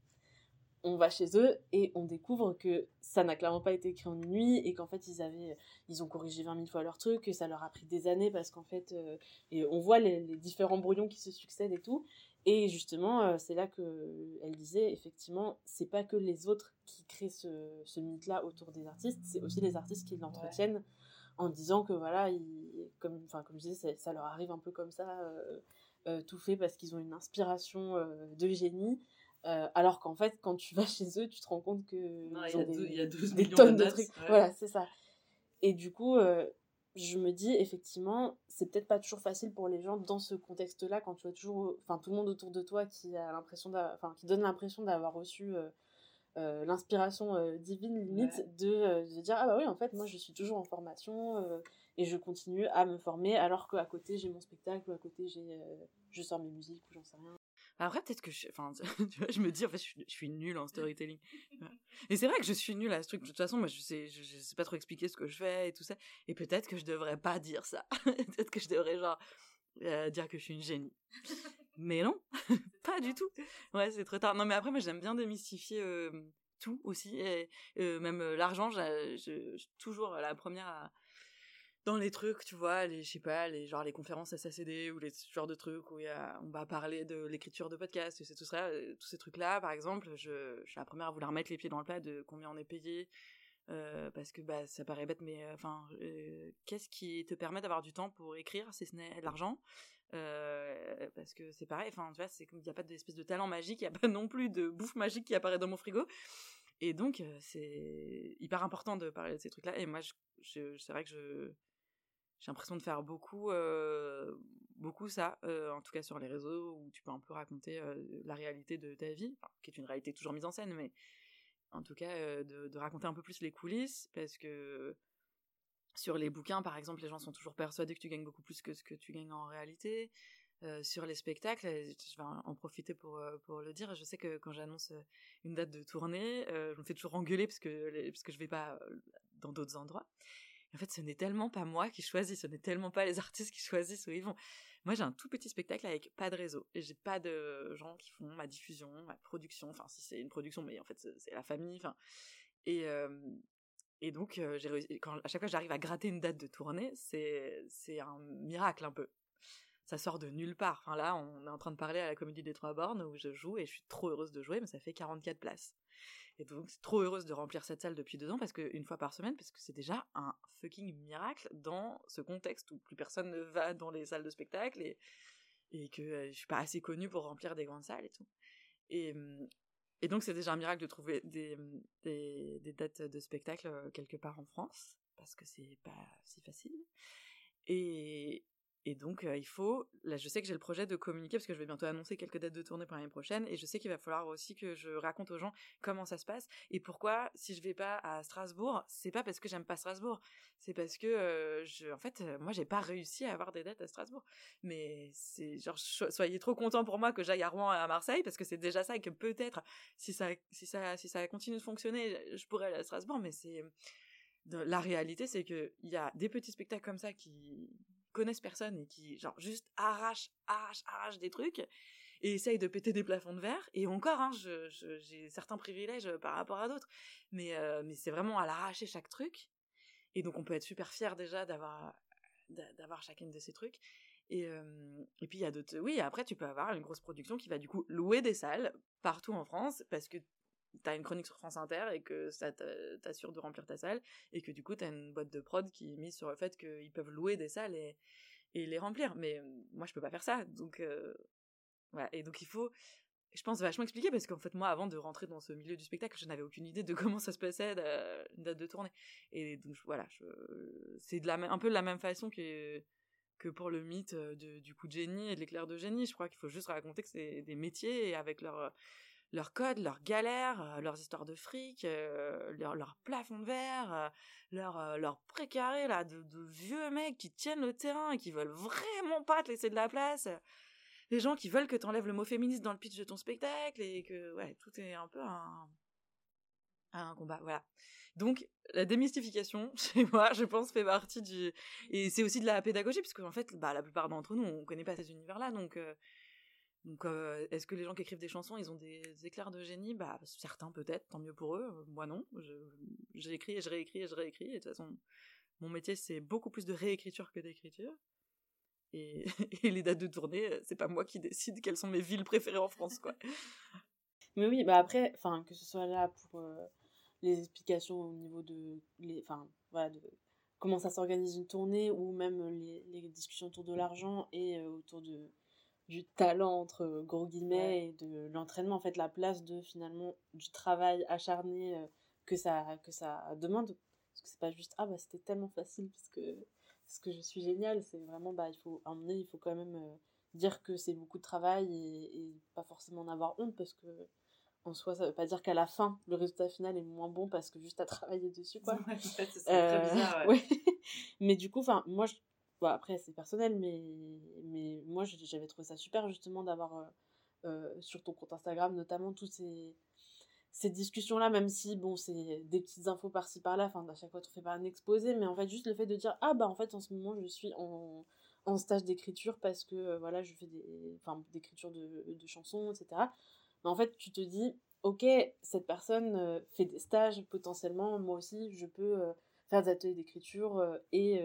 Speaker 1: on va chez eux et on découvre que ça n'a clairement pas été écrit en une nuit et qu'en fait ils avaient ils ont corrigé 20 000 fois leur truc que ça leur a pris des années parce qu'en fait et on voit les, les, différents brouillons qui se succèdent et tout et justement, euh, c'est là que elle disait effectivement, c'est pas que les autres qui créent ce, ce mythe-là autour des artistes, c'est aussi les artistes qui l'entretiennent en disant que voilà, ils, comme, enfin, comme je disais, ça, leur arrive un peu comme ça, euh, euh, tout fait parce qu'ils ont une inspiration de génie. Alors qu'en fait, quand tu vas chez eux, tu te rends compte que
Speaker 2: il y, a 12
Speaker 1: des tonnes de, trucs. Voilà, c'est ça. Et du coup, je me dis effectivement, c'est peut-être pas toujours facile pour les gens dans ce contexte-là quand tu as toujours, enfin tout le monde autour de toi qui a l'impression, enfin qui donne l'impression d'avoir reçu euh, euh, l'inspiration euh, divine limite de, de, dire ah bah oui en fait moi je suis toujours en formation et je continue à me former alors qu'à côté j'ai mon spectacle ou à côté j'ai je sors mes musiques ou j'en sais rien.
Speaker 2: Après, peut-être que je, enfin, tu vois, je me dis, en fait, je suis, nulle en storytelling. Et c'est vrai que je suis nulle à ce truc. De toute façon, moi, je sais, je, sais pas trop expliquer ce que je fais et tout ça. Et peut-être que je devrais pas dire ça. peut-être que je devrais, genre, euh, dire que je suis une génie. Mais non, pas du tout. Ouais, c'est trop tard. Non, mais après, moi, j'aime bien démystifier euh, tout aussi. Et euh, même l'argent, je suis toujours la première à dans les trucs, tu vois, les, je sais pas, les, genre les conférences SACD ou les genres de trucs où y a, on va parler de l'écriture de podcast, c'est tout ça, euh, tous ces trucs-là, par exemple, je, je, suis la première à vouloir mettre les pieds dans le plat de combien on est payé, euh, parce que bah ça paraît bête, mais euh, enfin, qu'est-ce qui te permet d'avoir du temps pour écrire si ce n'est l'argent? Parce que c'est pareil, enfin, tu vois, c'est il n'y a pas d'espèce de talent magique, il n'y a pas non plus de bouffe magique qui apparaît dans mon frigo. Et donc, c'est hyper important de parler de ces trucs-là. Et moi, je, je, c'est vrai que je, j'ai l'impression de faire beaucoup euh, beaucoup ça euh, en tout cas sur les réseaux où tu peux un peu raconter euh, la réalité de ta vie qui est une réalité toujours mise en scène mais en tout cas de, raconter un peu plus les coulisses parce que sur les bouquins par exemple les gens sont toujours persuadés que tu gagnes beaucoup plus que ce que tu gagnes en réalité sur les spectacles, je vais en profiter pour, le dire. Je sais que quand j'annonce une date de tournée, je me fais toujours engueuler parce que, parce que je vais pas dans d'autres endroits en fait, ce n'est tellement pas moi qui choisis, ce n'est tellement pas les artistes qui choisissent où ils vont. Moi, j'ai un tout petit spectacle avec pas de réseau et j'ai pas de gens qui font ma diffusion, ma production. Enfin, si c'est une production, mais en fait, c'est la famille. Enfin, et donc, réussi. Quand à chaque fois j'arrive à gratter une date de tournée, c'est c'est un miracle un peu. Ça sort de nulle part. Enfin là, on est en train de parler à la Comédie des Trois Bornes où je joue et je suis trop heureuse de jouer, mais ça fait 44 places. Et donc, c'est trop heureuse de remplir cette salle depuis deux ans, parce qu'une fois par semaine, parce que c'est déjà un fucking miracle dans ce contexte où plus personne ne va dans les salles de spectacle et, et que euh, je suis pas assez connue pour remplir des grandes salles et tout. Et, hum, et donc, c'est déjà un miracle de trouver des, des, des, dates de spectacle euh, quelque part en France, parce que c'est pas si facile. Et, Et donc, il faut. Là, je sais que j'ai le projet de communiquer parce que je vais bientôt annoncer quelques dates de tournée pour l'année prochaine. Et je sais qu'il va falloir aussi que je raconte aux gens comment ça se passe et pourquoi, si je vais pas à Strasbourg, c'est pas parce que j'aime pas Strasbourg. C'est parce que, je, en fait, moi, j'ai pas réussi à avoir des dates à Strasbourg. Mais c'est genre, soyez trop contents pour moi que j'aille à Rouen et à Marseille parce que c'est déjà ça et que peut-être, si ça, si ça, si ça continue de fonctionner, je pourrais aller à Strasbourg. Mais c'est. La réalité, c'est qu'il y a des petits spectacles comme ça qui, connaissent personne et qui, genre, juste arrachent, arrachent, arrachent des trucs et essayent de péter des plafonds de verre. Et encore, hein, j'ai certains privilèges euh, par rapport à d'autres. Mais, euh, mais c'est vraiment à l'arracher chaque truc. Et donc, on peut être super fier déjà d'avoir d'avoir chacune de ces trucs. Et, euh, et puis, il y a d'autres... Oui, après, tu peux avoir une grosse production qui va du coup louer des salles partout en France parce que t'as une chronique sur France Inter et que ça t'assure de remplir ta salle et que du coup t'as une boîte de prod qui est mise sur le fait qu'ils peuvent louer des salles et, les remplir. Mais euh, moi je peux pas faire ça. Donc euh, voilà. Et donc il faut je pense vachement expliquer parce qu'en fait moi avant de rentrer dans ce milieu du spectacle je n'avais aucune idée de comment ça se passait une date de tournée. Et donc voilà c'est un peu de la même façon que que pour le mythe du coup de génie et de l'éclair de génie. Je crois qu'il faut juste raconter que c'est des métiers et avec leur leurs codes, leurs galères, euh, leurs histoires de fric, euh, leurs leur plafonds de verre, euh, leurs leur précarés là, de, vieux mecs qui tiennent le terrain et qui veulent vraiment pas te laisser de la place. Les gens qui veulent que t'enlèves le mot féministe dans le pitch de ton spectacle et que, ouais, tout est un peu un, un combat, voilà. Donc, la démystification, chez moi, je pense, fait partie du... Et c'est aussi de la pédagogie, puisque en fait, bah, la plupart d'entre nous, on connaît pas ces univers-là, donc... Donc, est-ce que les gens qui écrivent des chansons, ils ont des éclairs de génie? Bah, certains peut-être, tant mieux pour eux. Moi non. J'ai écrit et je réécris et je réécris. Et de toute façon, mon métier, c'est beaucoup plus de réécriture que d'écriture. Et, les dates de tournée, c'est pas moi qui décide quelles sont mes villes préférées en France, quoi.
Speaker 1: Mais oui, bah après, enfin, que ce soit là pour les explications au niveau de, enfin, voilà, de comment ça s'organise une tournée ou même les discussions autour de l'argent et autour de du talent entre gros guillemets et de l'entraînement en fait la place de finalement du travail acharné euh, que ça que ça demande. Parce que c'est pas juste ah bah c'était tellement facile parce que parce que je suis géniale. C'est vraiment bah il faut à un il faut quand même euh, dire que c'est beaucoup de travail et, pas forcément en avoir honte parce que en soi ça veut pas dire qu'à la fin le résultat final est moins bon parce que juste à travailler dessus quoi. Ouais, très bizarre, ouais. mais du coup enfin moi je Bon, après, c'est personnel, mais, mais moi, j'avais trouvé ça super, justement, d'avoir euh, euh, sur ton compte Instagram, notamment, toutes ces, ces discussions-là, même si, bon, c'est des petites infos par-ci, par-là, enfin, à chaque fois, tu fais pas un exposé, mais en fait, juste le fait de dire, ah, bah, en fait, en ce moment, je suis en, en stage d'écriture parce que, euh, voilà, je fais des, enfin, d'écriture de, de chansons, etc. Mais en fait, tu te dis, ok, cette personne fait des stages, potentiellement, moi aussi, je peux faire des ateliers d'écriture et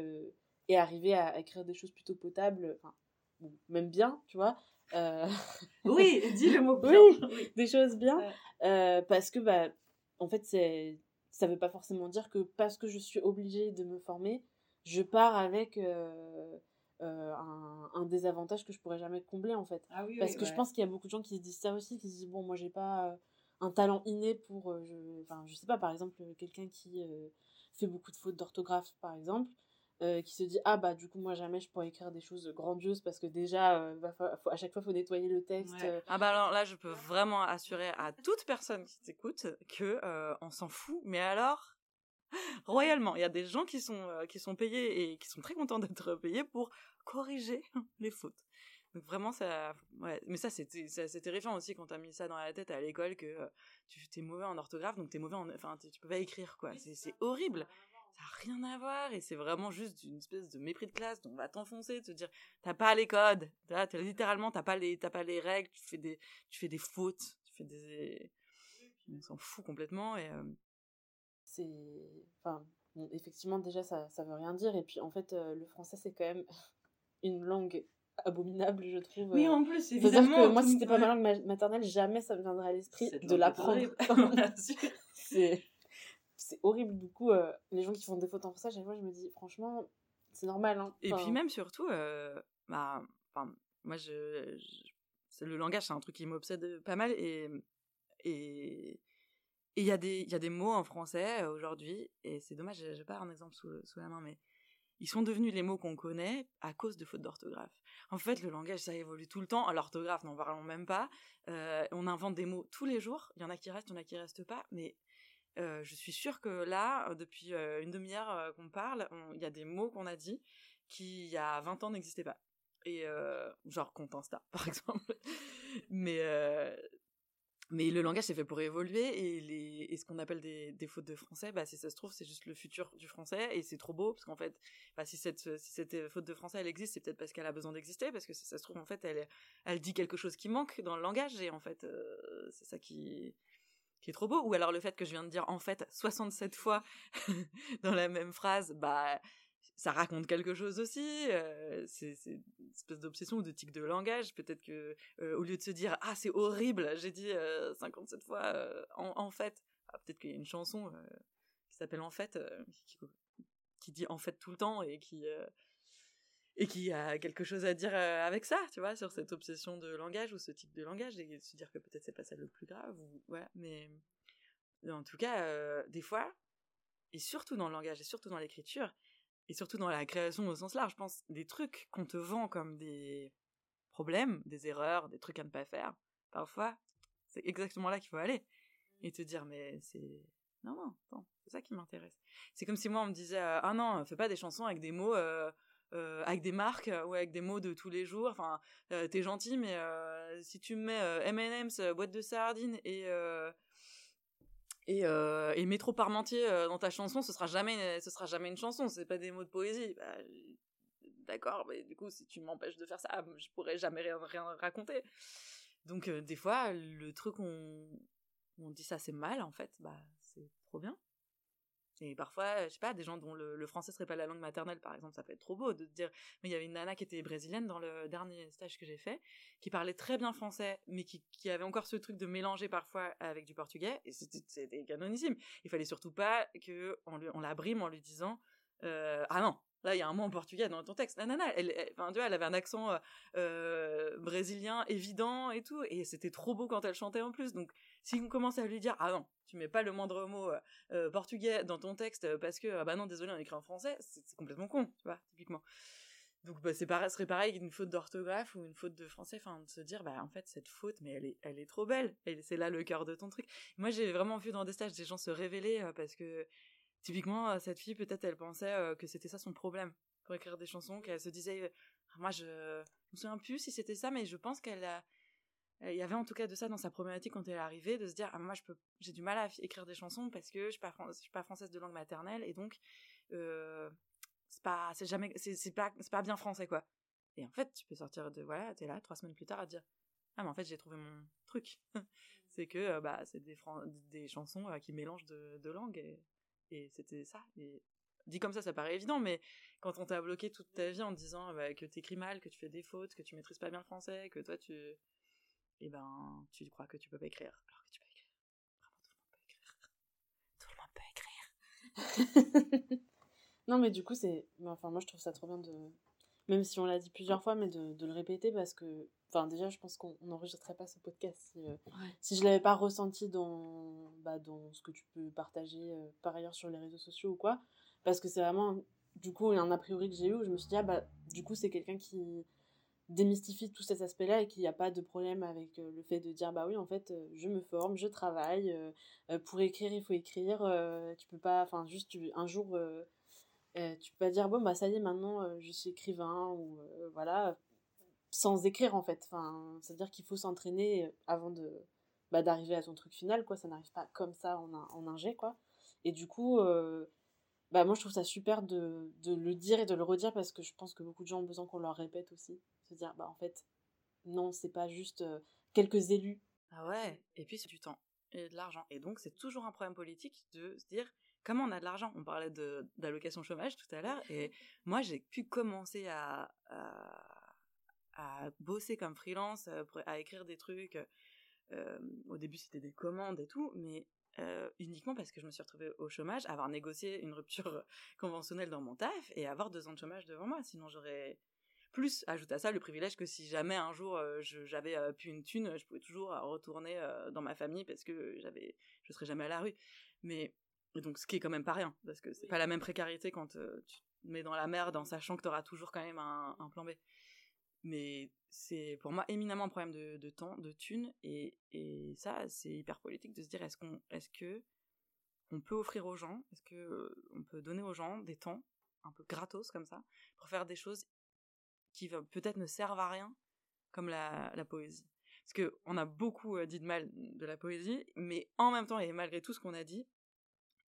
Speaker 1: et arriver à, écrire des choses plutôt potables, enfin, même bien, tu vois. Euh,
Speaker 2: oui, dis le mot
Speaker 1: bien. Oui, des choses bien. Euh, parce que, bah, en fait, c'est, ça veut pas forcément dire que parce que je suis obligée de me former, je pars avec euh, un, un, désavantage que je pourrais jamais combler, en fait. Ah oui, parce que je pense qu'il y a beaucoup de gens qui se disent ça aussi, qui se disent, bon, moi, j'ai pas un talent inné pour, je, enfin, je sais pas, par exemple, quelqu'un qui fait beaucoup de fautes d'orthographe, par exemple. Euh, qui se dit ah bah du coup moi jamais je pourrais écrire des choses grandioses parce que déjà euh, à chaque fois faut nettoyer le texte euh.
Speaker 2: ah bah alors là je peux vraiment assurer à toute personne qui t'écoute que on s'en fout. Mais alors royalement il y a des gens qui sont qui sont payés et qui sont très contents d'être payés pour corriger les fautes. Donc vraiment ça ouais. Mais ça c'était c'est terrifiant aussi quand t'as mis ça dans la tête à l'école que tu t'es mauvais en orthographe donc t'es mauvais en enfin tu peux pas écrire quoi. C'est horrible ça n'a rien à voir et c'est vraiment juste une espèce de mépris de classe dont on va t'enfoncer te dire t'as pas les codes. T'as littéralement t'as pas les t'as pas les règles tu fais des tu fais des fautes tu fais des on s'en fout complètement et euh,
Speaker 1: c'est enfin effectivement déjà ça ça veut rien dire et puis en fait euh, le français c'est quand même une langue abominable je trouve
Speaker 2: oui en plus évidemment
Speaker 1: que moi si c'était pas ma langue maternelle jamais ça me viendrait à l'esprit de l'apprendre c'est c'est horrible du coup euh, les gens qui font des fautes en français à chaque fois je me dis franchement c'est normal hein.
Speaker 2: et puis même surtout euh, bah moi je, c'est le langage c'est un truc qui m'obsède pas mal et et il y a des il y a des mots en français euh, aujourd'hui et c'est dommage j'ai pas un exemple sous, sous la main mais ils sont devenus les mots qu'on connaît à cause de fautes d'orthographe. En fait, le langage, ça évolue tout le temps. L'orthographe, n'en parlons même pas. Euh, on invente des mots tous les jours. Il y en a qui restent, il y en a qui restent pas. Mais euh, je suis sûre que là, depuis euh, une demi-heure qu'on parle, il y a des mots qu'on a dit qui, il y a 20 ans, n'existaient pas. Et genre compte Insta, par exemple. mais mais le langage c'est fait pour évoluer et, les, et ce qu'on appelle des, fautes de français, bah, si ça se trouve, c'est juste le futur du français et c'est trop beau parce qu'en fait, bah, si, cette, si cette faute de français elle existe, c'est peut-être parce qu'elle a besoin d'exister, parce que si ça se trouve, en fait, elle, elle dit quelque chose qui manque dans le langage et en fait, euh, c'est ça qui, qui trop beau. Ou alors le fait que je viens de dire en fait 67 fois dans la même phrase, bah ça raconte quelque chose aussi. Euh, c'est une espèce d'obsession ou de tic de langage. Peut-être que euh, au lieu de se dire ah c'est horrible, j'ai dit 57 euh, fois en, fait. Ah, peut-être qu'il y a une chanson qui s'appelle en fait qui, dit en fait tout le temps et qui et qui a quelque chose à dire avec ça, tu vois, sur cette obsession de langage ou ce type de langage et se dire que peut-être c'est pas ça le plus grave ou. Mais en tout cas, des fois et surtout dans le langage et surtout dans l'écriture et surtout dans la création au sens large, je pense, des trucs qu'on te vend comme des problèmes, des erreurs, des trucs à ne pas faire, parfois, c'est exactement là qu'il faut aller. Et te dire, mais c'est... Non, non, attends, c'est ça qui m'intéresse. C'est comme si moi, on me disait, euh, ah non, fais pas des chansons avec des mots... Euh, euh, avec des marques ou avec des mots de tous les jours. Enfin, t'es gentil, mais si tu me mets M&M's, boîte de sardines et et, euh, et métro parmentier euh, dans ta chanson, ce sera jamais, ce sera jamais une chanson. C'est pas des mots de poésie. Bah, D'accord, mais du coup, si tu m'empêches de faire ça, je pourrais jamais rien, raconter. Donc, euh, des fois, le truc on dit ça c'est mal, en fait, bah, c'est trop bien. Et parfois, je sais pas, des gens dont le, le, français serait pas la langue maternelle, par exemple, ça peut être trop beau de dire. Mais il y avait une nana qui était brésilienne dans le dernier stage que j'ai fait, qui parlait très bien français, mais qui, qui, avait encore ce truc de mélanger parfois avec du portugais, et c'était canonissime. Il fallait surtout pas que on, on la brime en lui disant euh, ah non, là il y a un mot en portugais dans ton texte. La nana, elle, elle, elle avait un accent euh, euh, brésilien évident et tout, et c'était trop beau quand elle chantait en plus. Donc si on commence à lui dire ah non, tu mets pas le moindre mot euh, euh, portugais dans ton texte parce que ah bah non désolé on écrit en français, c'est complètement con, tu vois typiquement. Donc bah, c'est pareil, serait pareil qu'une faute d'orthographe ou une faute de français, enfin de se dire bah en fait cette faute mais elle est elle est trop belle, c'est là le cœur de ton truc. Moi j'ai vraiment vu dans des stages des gens se révéler euh, parce que typiquement cette fille peut-être elle pensait que c'était ça son problème pour écrire des chansons, qu'elle se disait moi je, je me souviens plus si c'était ça mais je pense qu'elle a euh, il y avait en tout cas de ça dans sa problématique quand elle est arrivée, de se dire ah, moi je peux j'ai du mal à écrire des chansons parce que je suis pas suis pas française de langue maternelle et donc euh, c'est pas c'est jamais c'est pas c'est pas bien français quoi. Et en fait tu peux sortir de voilà t'es là trois semaines plus tard à dire ah mais en fait j'ai trouvé mon truc c'est que euh, bah c'est des des chansons qui mélangent de, de langues et, c'était ça dit comme ça ça paraît évident mais quand on t'a bloqué toute ta vie en disant bah, que t'écris mal que tu fais des fautes que tu maîtrises pas bien le français que toi tu et eh ben tu crois que tu peux pas écrire alors que tu peux écrire. Vraiment tout le monde peut écrire.
Speaker 1: Tout le monde peut écrire. non mais du coup c'est enfin moi je trouve ça trop bien de même si on l'a dit plusieurs fois mais de, de, le répéter parce que enfin déjà je pense qu'on n'enregistrerait pas ce podcast si, euh, si je l'avais pas ressenti dans bah, dans ce que tu peux partager euh, par ailleurs sur les réseaux sociaux ou quoi parce que c'est vraiment du coup un a priori que j'ai eu où je me suis dit ah bah du coup c'est quelqu'un qui démystifie tout cet aspect-là et qu'il n'y a pas de problème avec euh, le fait de dire bah oui en fait euh, je me forme je travaille euh, pour écrire il faut écrire tu peux pas enfin juste un jour tu peux pas dire bon bah ça y est maintenant je suis écrivain ou voilà sans écrire en fait. Enfin c'est à dire qu'il faut s'entraîner avant de bah, d'arriver à ton truc final quoi. Ça n'arrive pas comme ça en un, en jet quoi. Et du coup bah moi je trouve ça super de, de le dire et de le redire parce que je pense que beaucoup de gens ont besoin qu'on leur répète aussi se dire bah en fait non c'est pas juste euh, quelques élus.
Speaker 2: Ah ouais et puis c'est du temps et de l'argent. Et donc c'est toujours un problème politique de se dire comment on a de l'argent? On parlait de d'allocation chômage tout à l'heure et moi j'ai pu commencer à, à, bosser comme freelance euh, à écrire des trucs euh, au début c'était des commandes et tout mais uniquement parce que je me suis retrouvée au chômage, avoir négocié une rupture conventionnelle dans mon taf et avoir deux ans de chômage devant moi. Sinon, j'aurais plus, ajoute à ça le privilège que si jamais un jour euh, j'avais euh, plus une thune, je pouvais toujours euh, retourner dans ma famille parce que j'avais, je serais jamais à la rue. Mais donc ce qui est quand même pas rien parce que c'est pas la même précarité quand tu met dans la merde en sachant que tu auras toujours quand même un, plan B. Mais c'est pour moi éminemment un problème de, temps, de thunes, et, et ça, c'est hyper politique de se dire est-ce qu'on, est-ce que on peut offrir aux gens, est-ce que on peut donner aux gens des temps un peu gratos comme ça pour faire des choses qui peut-être ne servent à rien, comme la, poésie. Parce que on a beaucoup euh, dit de mal de la poésie, mais en même temps et malgré tout ce qu'on a dit,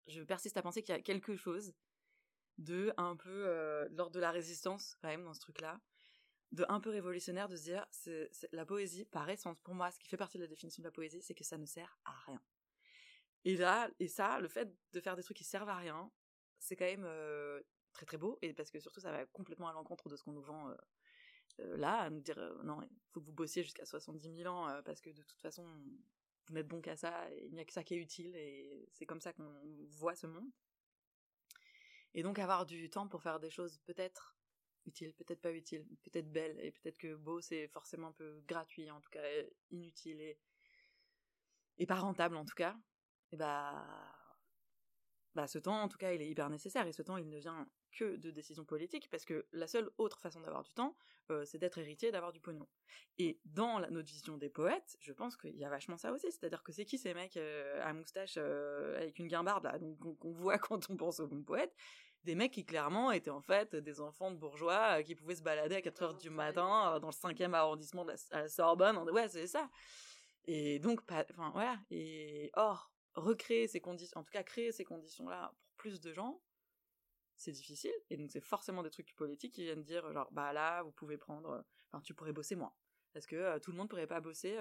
Speaker 2: je persiste à penser qu'il y a quelque chose de un peu euh, lors de la résistance quand même dans ce truc-là, de un peu révolutionnaire de se dire la poésie par essence pour moi ce qui fait partie de la définition de la poésie c'est que ça ne sert à rien. Et là et ça le fait de faire des trucs qui servent à rien c'est quand même euh, très très beau et parce que surtout ça va complètement à l'encontre de ce qu'on nous vend euh, là à nous dire non il faut que vous bossiez jusqu'à 70 000 ans parce que de toute façon vous n'êtes bon qu'à ça il n'y a que ça qui est utile et c'est comme ça qu'on voit ce monde. Et donc avoir du temps pour faire des choses peut-être utiles, peut-être pas utiles, peut-être belles, et peut-être que beau c'est forcément un peu gratuit, en tout cas inutile et, et pas rentable en tout cas, et bah, bah ce temps en tout cas il est hyper nécessaire et ce temps il ne vient que de décisions politiques parce que la seule autre façon d'avoir du temps euh, c'est d'être héritier d'avoir du pognon et dans la, notre vision des poètes je pense qu'il y a vachement ça aussi c'est à dire que c'est qui ces mecs euh, à moustache euh, avec une guimbarde là donc qu'on voit quand on pense aux bons poètes des mecs qui clairement étaient en fait des enfants de bourgeois qui pouvaient se balader à 4 heures du matin dans le 5e arrondissement de la, Sorbonne. Ouais, c'est ça. Et donc, enfin voilà. Et or, recréer ces conditions, en tout cas créer ces conditions-là pour plus de gens, c'est difficile. Et donc, c'est forcément des trucs politiques qui viennent dire genre, bah là, vous pouvez prendre, enfin, tu pourrais bosser moins. Parce que euh, tout le monde pourrait pas bosser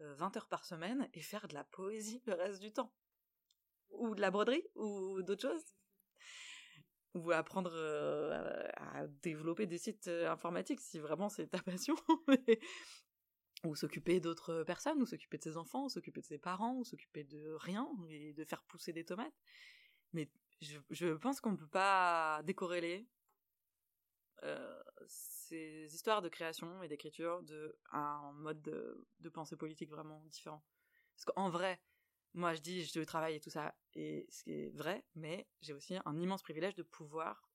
Speaker 2: 20 heures par semaine et faire de la poésie le reste du temps. Ou de la broderie, ou d'autres choses ou apprendre euh, à développer des sites euh, informatiques si vraiment c'est ta passion. ou s'occuper d'autres personnes, ou s'occuper de ses enfants, ou s'occuper de ses parents, ou s'occuper de rien, et de faire pousser des tomates. Mais je, pense qu'on ne peut pas décorréler euh, ces histoires de création et d'écriture de un mode de, de pensée politique vraiment différent. Parce qu'en vrai, moi, je dis, je travaille et tout ça, et ce qui est vrai, mais j'ai aussi un immense privilège de pouvoir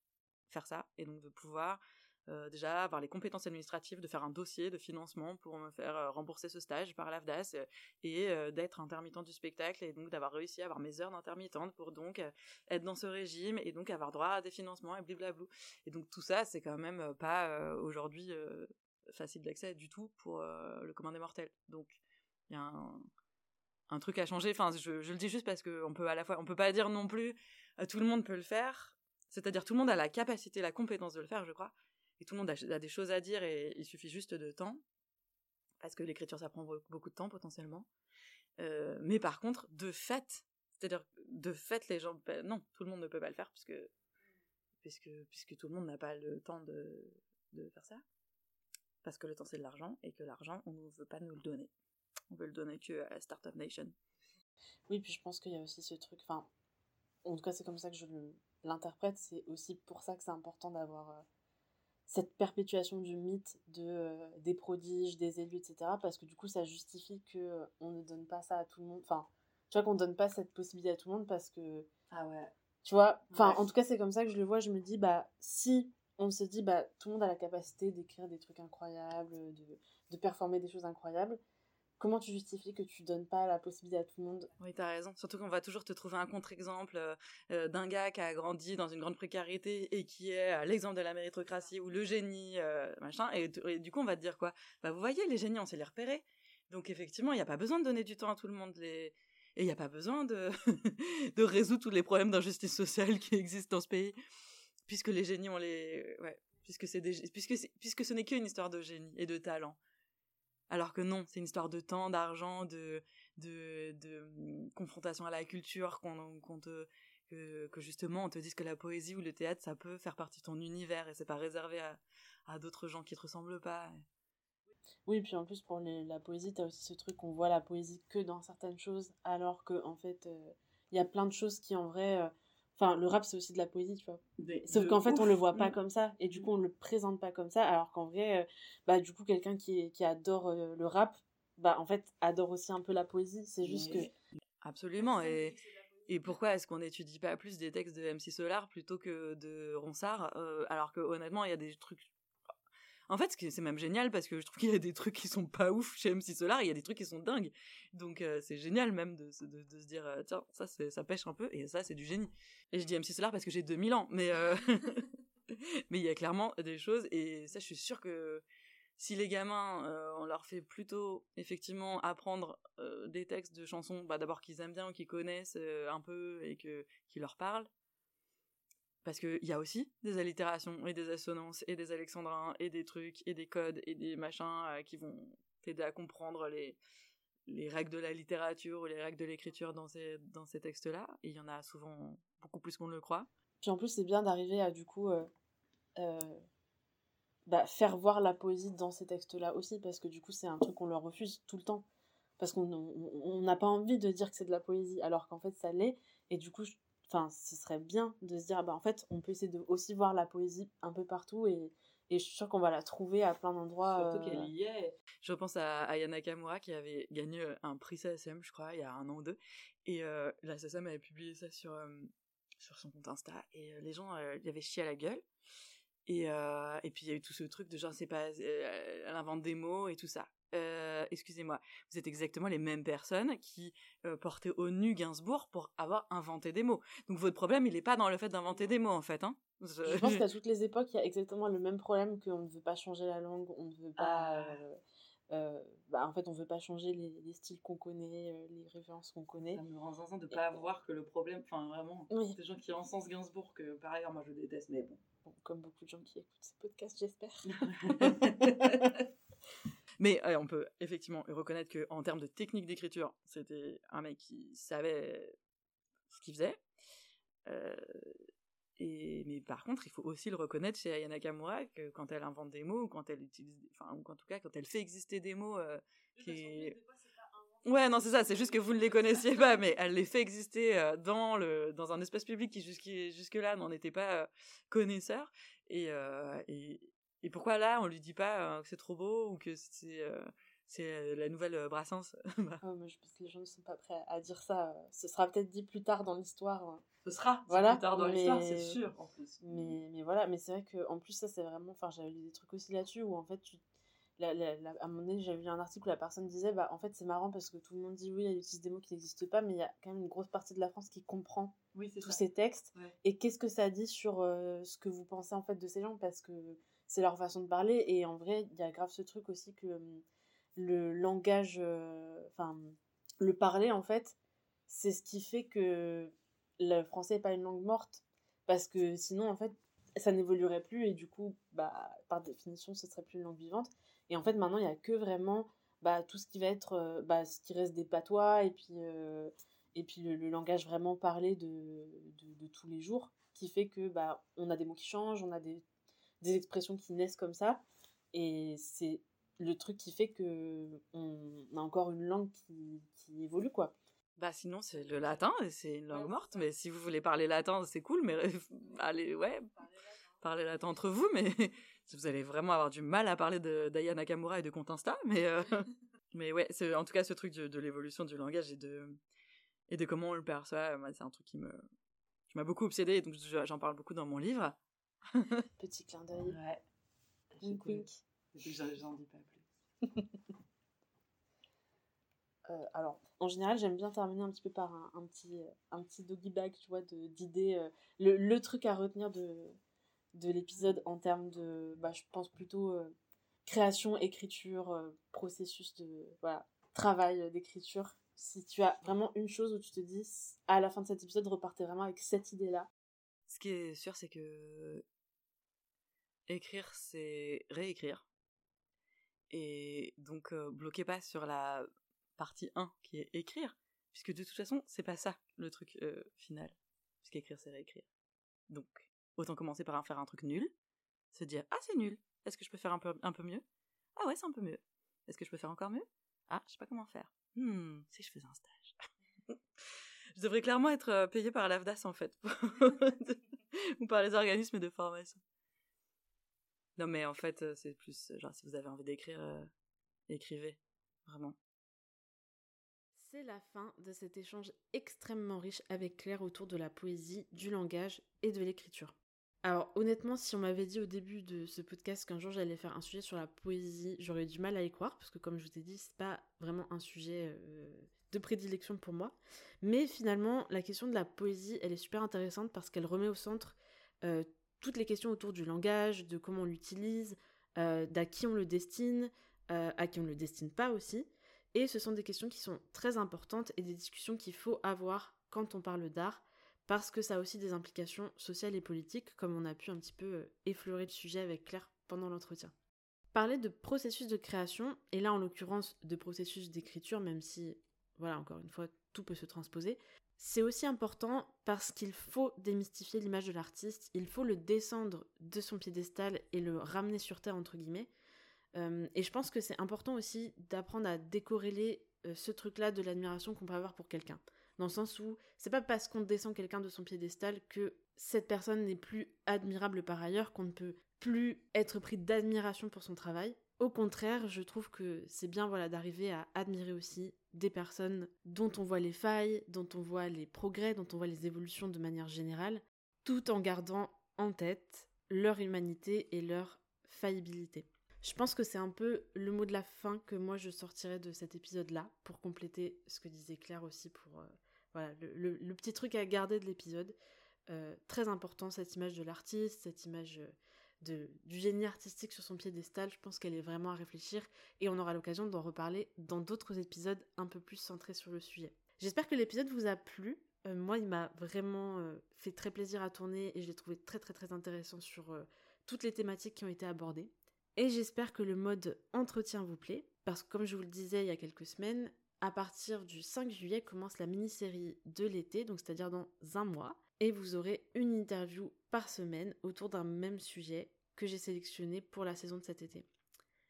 Speaker 2: faire ça, et donc de pouvoir euh, déjà avoir les compétences administratives, de faire un dossier de financement pour me faire euh, rembourser ce stage par l'AFDAS, euh, et d'être intermittent du spectacle, et donc d'avoir réussi à avoir mes heures d'intermittente pour donc être dans ce régime, et donc avoir droit à des financements, et blablabla. Et donc tout ça, c'est quand même pas aujourd'hui facile d'accès du tout pour le commun des mortels. Donc il y a un truc à changer. Enfin, je, le dis juste parce qu'on peut à la fois, on peut pas dire non plus tout le monde peut le faire. C'est-à-dire tout le monde a la capacité, la compétence de le faire, je crois. Et tout le monde a, des choses à dire et il suffit juste de temps. Parce que l'écriture, ça prend beaucoup de temps potentiellement. Euh, mais par contre, de fait, c'est-à-dire de fait, les gens, non, tout le monde ne peut pas le faire puisque puisque puisque tout le monde n'a pas le temps de, de faire ça. Parce que le temps c'est de l'argent et que l'argent on ne veut pas nous le donner on veut le donner que à Startup Nation.
Speaker 1: Oui, puis je pense qu'il y a aussi ce truc, enfin, en tout cas c'est comme ça que je l'interprète, c'est aussi pour ça que c'est important d'avoir euh, cette perpétuation du mythe de, euh, des prodiges, des élus, etc. Parce que du coup ça justifie que euh, on ne donne pas ça à tout le monde, enfin, tu vois qu'on donne pas cette possibilité à tout le monde parce que...
Speaker 2: Ah ouais.
Speaker 1: Tu vois, enfin, en tout cas c'est comme ça que je le vois, je me dis, bah, si on se dit, bah, tout le monde a la capacité d'écrire des trucs incroyables, de, de performer des choses incroyables, comment tu justifies que tu donnes pas la possibilité à tout le monde?
Speaker 2: Oui, t'as raison. Surtout qu'on va toujours te trouver un contre-exemple euh, euh, d'un gars qui a grandi dans une grande précarité et qui est l'exemple de la méritocratie ou le génie, euh, machin. Et, du coup, on va te dire quoi? Bah, vous voyez, les génies, on sait les repérer. Donc, effectivement, il n'y a pas besoin de donner du temps à tout le monde. Et il n'y a pas besoin de... résoudre tous les problèmes d'injustice sociale qui existent dans ce pays. Puisque les génies, on les. Ouais. Puisque, des... puisque, puisque ce n'est qu'une histoire de génie et de talent. Alors que non, c'est une histoire de temps, d'argent, de, de, de, hum, confrontation à la culture, qu'on te, que, justement on te dise que la poésie ou le théâtre, ça peut faire partie de ton univers et c'est pas réservé à, à d'autres gens qui te ressemblent pas.
Speaker 1: Oui, puis en plus pour la poésie, tu as aussi ce truc qu'on voit la poésie que dans certaines choses, alors que en fait, euh, il y a plein de choses qui en vrai euh, Enfin, le rap, c'est aussi de la poésie, tu vois. Sauf qu'en fait, on le voit pas mm. comme ça. Et du coup, on le présente pas comme ça. Alors qu'en vrai, euh, bah, du coup, quelqu'un qui, qui adore euh, le rap, bah, en fait, adore aussi un peu la poésie. C'est juste que.
Speaker 2: Absolument. Et, Et pourquoi est-ce qu'on n'étudie pas plus des textes de MC Solar plutôt que de Ronsard Alors que honnêtement, il y a des trucs en fait, c'est même génial parce que je trouve qu'il y a des trucs qui sont pas ouf chez MC Solar, il y a des trucs qui sont dingues. Donc euh, c'est génial même de, se dire euh, tiens, ça ça pêche un peu et ça c'est du génie. Et je dis MC Solar parce que j'ai 2000 ans, mais euh, mais il y a clairement des choses et ça je suis sûre que si les gamins, on leur fait plutôt effectivement apprendre des textes de chansons, bah, d'abord qu'ils aiment bien ou qu'ils connaissent un peu et que qui leur parlent, parce qu'il y a aussi des allitérations et des assonances et des alexandrins et des trucs et des codes et des machins euh, qui vont t'aider à comprendre les, les règles de la littérature ou les règles de l'écriture dans ces, textes-là. Il y en a souvent beaucoup plus qu'on ne le croit.
Speaker 1: Puis en plus, c'est bien d'arriver à du coup euh, euh, bah, faire voir la poésie dans ces textes-là aussi, parce que du coup, c'est un truc qu'on leur refuse tout le temps. Parce qu'on n'a pas envie de dire que c'est de la poésie, alors qu'en fait, ça l'est. Et du coup, enfin, ce serait bien de se dire, bah, en fait, on peut essayer de aussi voir la poésie un peu partout et, et je suis sûre qu'on va la trouver à plein d'endroits.
Speaker 2: Surtout qu'elle euh, y est. Je repense à Ayana Kamura qui avait gagné euh, un prix CSM, je crois, il y a un an ou deux. Et euh, la CSM avait publié ça sur, euh, sur son compte Insta. Et les gens y avaient chié à la gueule. Et, et puis il y a eu tout ce truc de genre, c'est pas. elle invente des mots et tout ça. Euh, excusez-moi, vous êtes exactement les mêmes personnes qui euh, portaient au nu Gainsbourg pour avoir inventé des mots. Donc votre problème, il n'est pas dans le fait d'inventer des mots, en fait. Hein
Speaker 1: Je pense qu'à toutes les époques, il y a exactement le même problème qu'on ne veut pas changer la langue, on ne veut pas... Ah. Euh, bah, en fait, on veut pas changer les, styles qu'on connaît, les références qu'on connaît.
Speaker 2: Ça me rend de ne pas voir que le problème, enfin vraiment, des gens qui encensent Gainsbourg, que par ailleurs moi je déteste, mais bon.
Speaker 1: bon comme beaucoup de gens qui écoutent ce podcast, j'espère.
Speaker 2: Mais on peut effectivement reconnaître qu'en termes de technique d'écriture, c'était un mec qui savait ce qu'il faisait. Euh, et, mais par contre, il faut aussi le reconnaître chez Ayana Kamura que quand elle invente des mots, ou quand elle utilise, enfin, ou en tout cas, quand elle fait exister des mots euh, qui. Ouais, non, c'est ça, c'est juste que vous ne les connaissiez pas, mais elle les fait exister euh, dans, le, dans un espace public qui jusque-là n'en était pas connaisseur. Et, et, et pourquoi là, on lui dit pas euh, que c'est trop beau ou que c'est euh, c'est euh, la nouvelle Brassens
Speaker 1: oh, Je pense que les gens ne sont pas prêts à dire ça. Ce sera peut-être dit plus tard dans l'histoire. Hein.
Speaker 2: Ce sera voilà, plus tard dans l'histoire, c'est sûr, en plus.
Speaker 1: Mais, mais voilà, mais c'est vrai qu'en plus, ça, c'est vraiment. Enfin, j'avais lu des trucs aussi là-dessus où en fait, tu. à un moment donné, j'avais lu un article où la personne disait bah, en fait, c'est marrant parce que tout le monde dit oui, elle utilise des mots qui n'existent pas, mais il y a quand même une grosse partie de la France qui comprend tous ces textes. Et qu'est-ce que ça dit sur ce que vous pensez en fait de ces gens? Parce que c'est leur façon de parler. Et en vrai, il y a grave ce truc aussi que hum, le langage, euh, enfin, le parler, en fait, c'est ce qui fait que le français n'est pas une langue morte. Parce que sinon, en fait, ça n'évoluerait plus et du coup, bah, par définition, ce serait plus une langue vivante. Et en fait, maintenant, il n'y a que vraiment bah, tout ce qui va être, euh, bah, ce qui reste des patois et puis, euh, et puis le, langage vraiment parlé de, de, de, tous les jours qui fait que bah, on a des mots qui changent, on a des des expressions qui naissent comme ça. Et c'est le truc qui fait que on a encore une langue qui, qui évolue, quoi.
Speaker 2: Bah sinon c'est le latin et c'est une langue morte. Mais si vous voulez parler latin, c'est cool. Mais allez, ouais, parlez latin entre vous. Mais vous allez vraiment avoir du mal à parler de d'Aya Nakamura et de compte Insta. Mais euh, mais ouais, c'est en tout cas ce truc de, de l'évolution du langage et de et de comment on le perçoit. c'est un truc qui me qui m'a beaucoup obsédé. Donc j'en parle beaucoup dans mon livre.
Speaker 1: Petit clin d'œil. Ouais. Wink wink.
Speaker 2: J'en dis pas
Speaker 1: plus. Euh, alors, en général, j'aime bien terminer un petit peu par un, petit, un petit doggy bag, tu vois, d'idées. Euh, le, le, truc à retenir de, de l'épisode en termes de, bah, je pense plutôt euh, création, écriture, processus de, voilà, travail d'écriture. Si tu as vraiment une chose où tu te dis, à la fin de cet épisode, repartez vraiment avec cette idée-là.
Speaker 2: Ce qui est sûr, c'est que écrire, c'est réécrire. Et donc, euh, bloquez pas sur la partie 1 qui est écrire, puisque de toute façon, c'est pas ça le truc euh, final. Puisqu'écrire, c'est réécrire. Donc, autant commencer par en faire un truc nul, se dire Ah, c'est nul, est-ce que je peux faire un peu, un peu mieux? Ah ouais, c'est un peu mieux. Est-ce que je peux faire encore mieux? Ah, je sais pas comment faire. Hmm, si je faisais un stage. je devrais clairement être euh, payée par l'AFDAS en fait, ou par les organismes de formation. Non, mais en fait, euh, c'est plus, genre, si vous avez envie d'écrire, euh, écrivez. Vraiment.
Speaker 1: C'est la fin de cet échange extrêmement riche avec Claire autour de la poésie, du langage et de l'écriture. Alors honnêtement, si on m'avait dit au début de ce podcast qu'un jour j'allais faire un sujet sur la poésie, j'aurais du mal à y croire, parce que comme je vous ai dit, c'est pas vraiment un sujet euh, de prédilection pour moi. Mais finalement, la question de la poésie, elle est super intéressante parce qu'elle remet au centre euh, toutes les questions autour du langage, de comment on l'utilise, euh, d'à qui on le destine, à qui on ne le destine pas aussi. Et ce sont des questions qui sont très importantes et des discussions qu'il faut avoir quand on parle d'art parce que ça a aussi des implications sociales et politiques, comme on a pu un petit peu euh, effleurer le sujet avec Claire pendant l'entretien. Parler de processus de création, et là en l'occurrence de processus d'écriture, même si, voilà, encore une fois, tout peut se transposer, c'est aussi important parce qu'il faut démystifier l'image de l'artiste, il faut le descendre de son piédestal et le ramener sur terre, entre guillemets. Euh, et je pense que c'est important aussi d'apprendre à décorréler euh, ce truc-là de l'admiration qu'on peut avoir pour quelqu'un dans le sens où c'est pas parce qu'on descend quelqu'un de son piédestal que cette personne n'est plus admirable par ailleurs, qu'on ne peut plus être pris d'admiration pour son travail. Au contraire, je trouve que c'est bien voilà d'arriver à admirer aussi des personnes dont on voit les failles, dont on voit les progrès, dont on voit les évolutions de manière générale, tout en gardant en tête leur humanité et leur faillibilité. Je pense que c'est un peu le mot de la fin que moi je sortirais de cet épisode-là, pour compléter ce que disait Claire aussi pour euh, voilà, le, petit truc à garder de l'épisode. Euh, très important, cette image de l'artiste, cette image euh, du génie artistique sur son piédestal. Je pense qu'elle est vraiment à réfléchir et on aura l'occasion d'en reparler dans d'autres épisodes un peu plus centrés sur le sujet. J'espère que l'épisode vous a plu. Euh, moi, il m'a vraiment fait très plaisir à tourner et je l'ai trouvé très très très intéressant sur toutes les thématiques qui ont été abordées. Et j'espère que le mode entretien vous plaît, parce que comme je vous le disais il y a quelques semaines, à partir du 5 juillet commence la mini-série de l'été, donc c'est-à-dire dans un mois, et vous aurez une interview par semaine autour d'un même sujet que j'ai sélectionné pour la saison de cet été.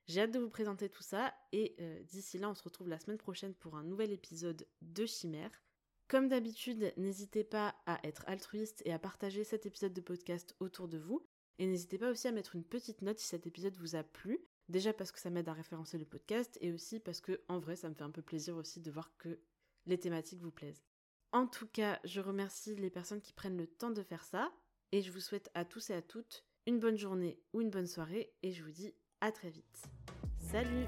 Speaker 1: J'ai hâte de vous présenter tout ça et euh, d'ici là on se retrouve la semaine prochaine pour un nouvel épisode de Chimère. Comme d'habitude, n'hésitez pas à être altruiste et à partager cet épisode de podcast autour de vous. Et n'hésitez pas aussi à mettre une petite note si cet épisode vous a plu. Déjà parce que ça m'aide à référencer le podcast et aussi parce que en vrai ça me fait un peu plaisir aussi de voir que les thématiques vous plaisent. En tout cas, je remercie les personnes qui prennent le temps de faire ça et je vous souhaite à tous et à toutes une bonne journée ou une bonne soirée et je vous dis à très vite. Salut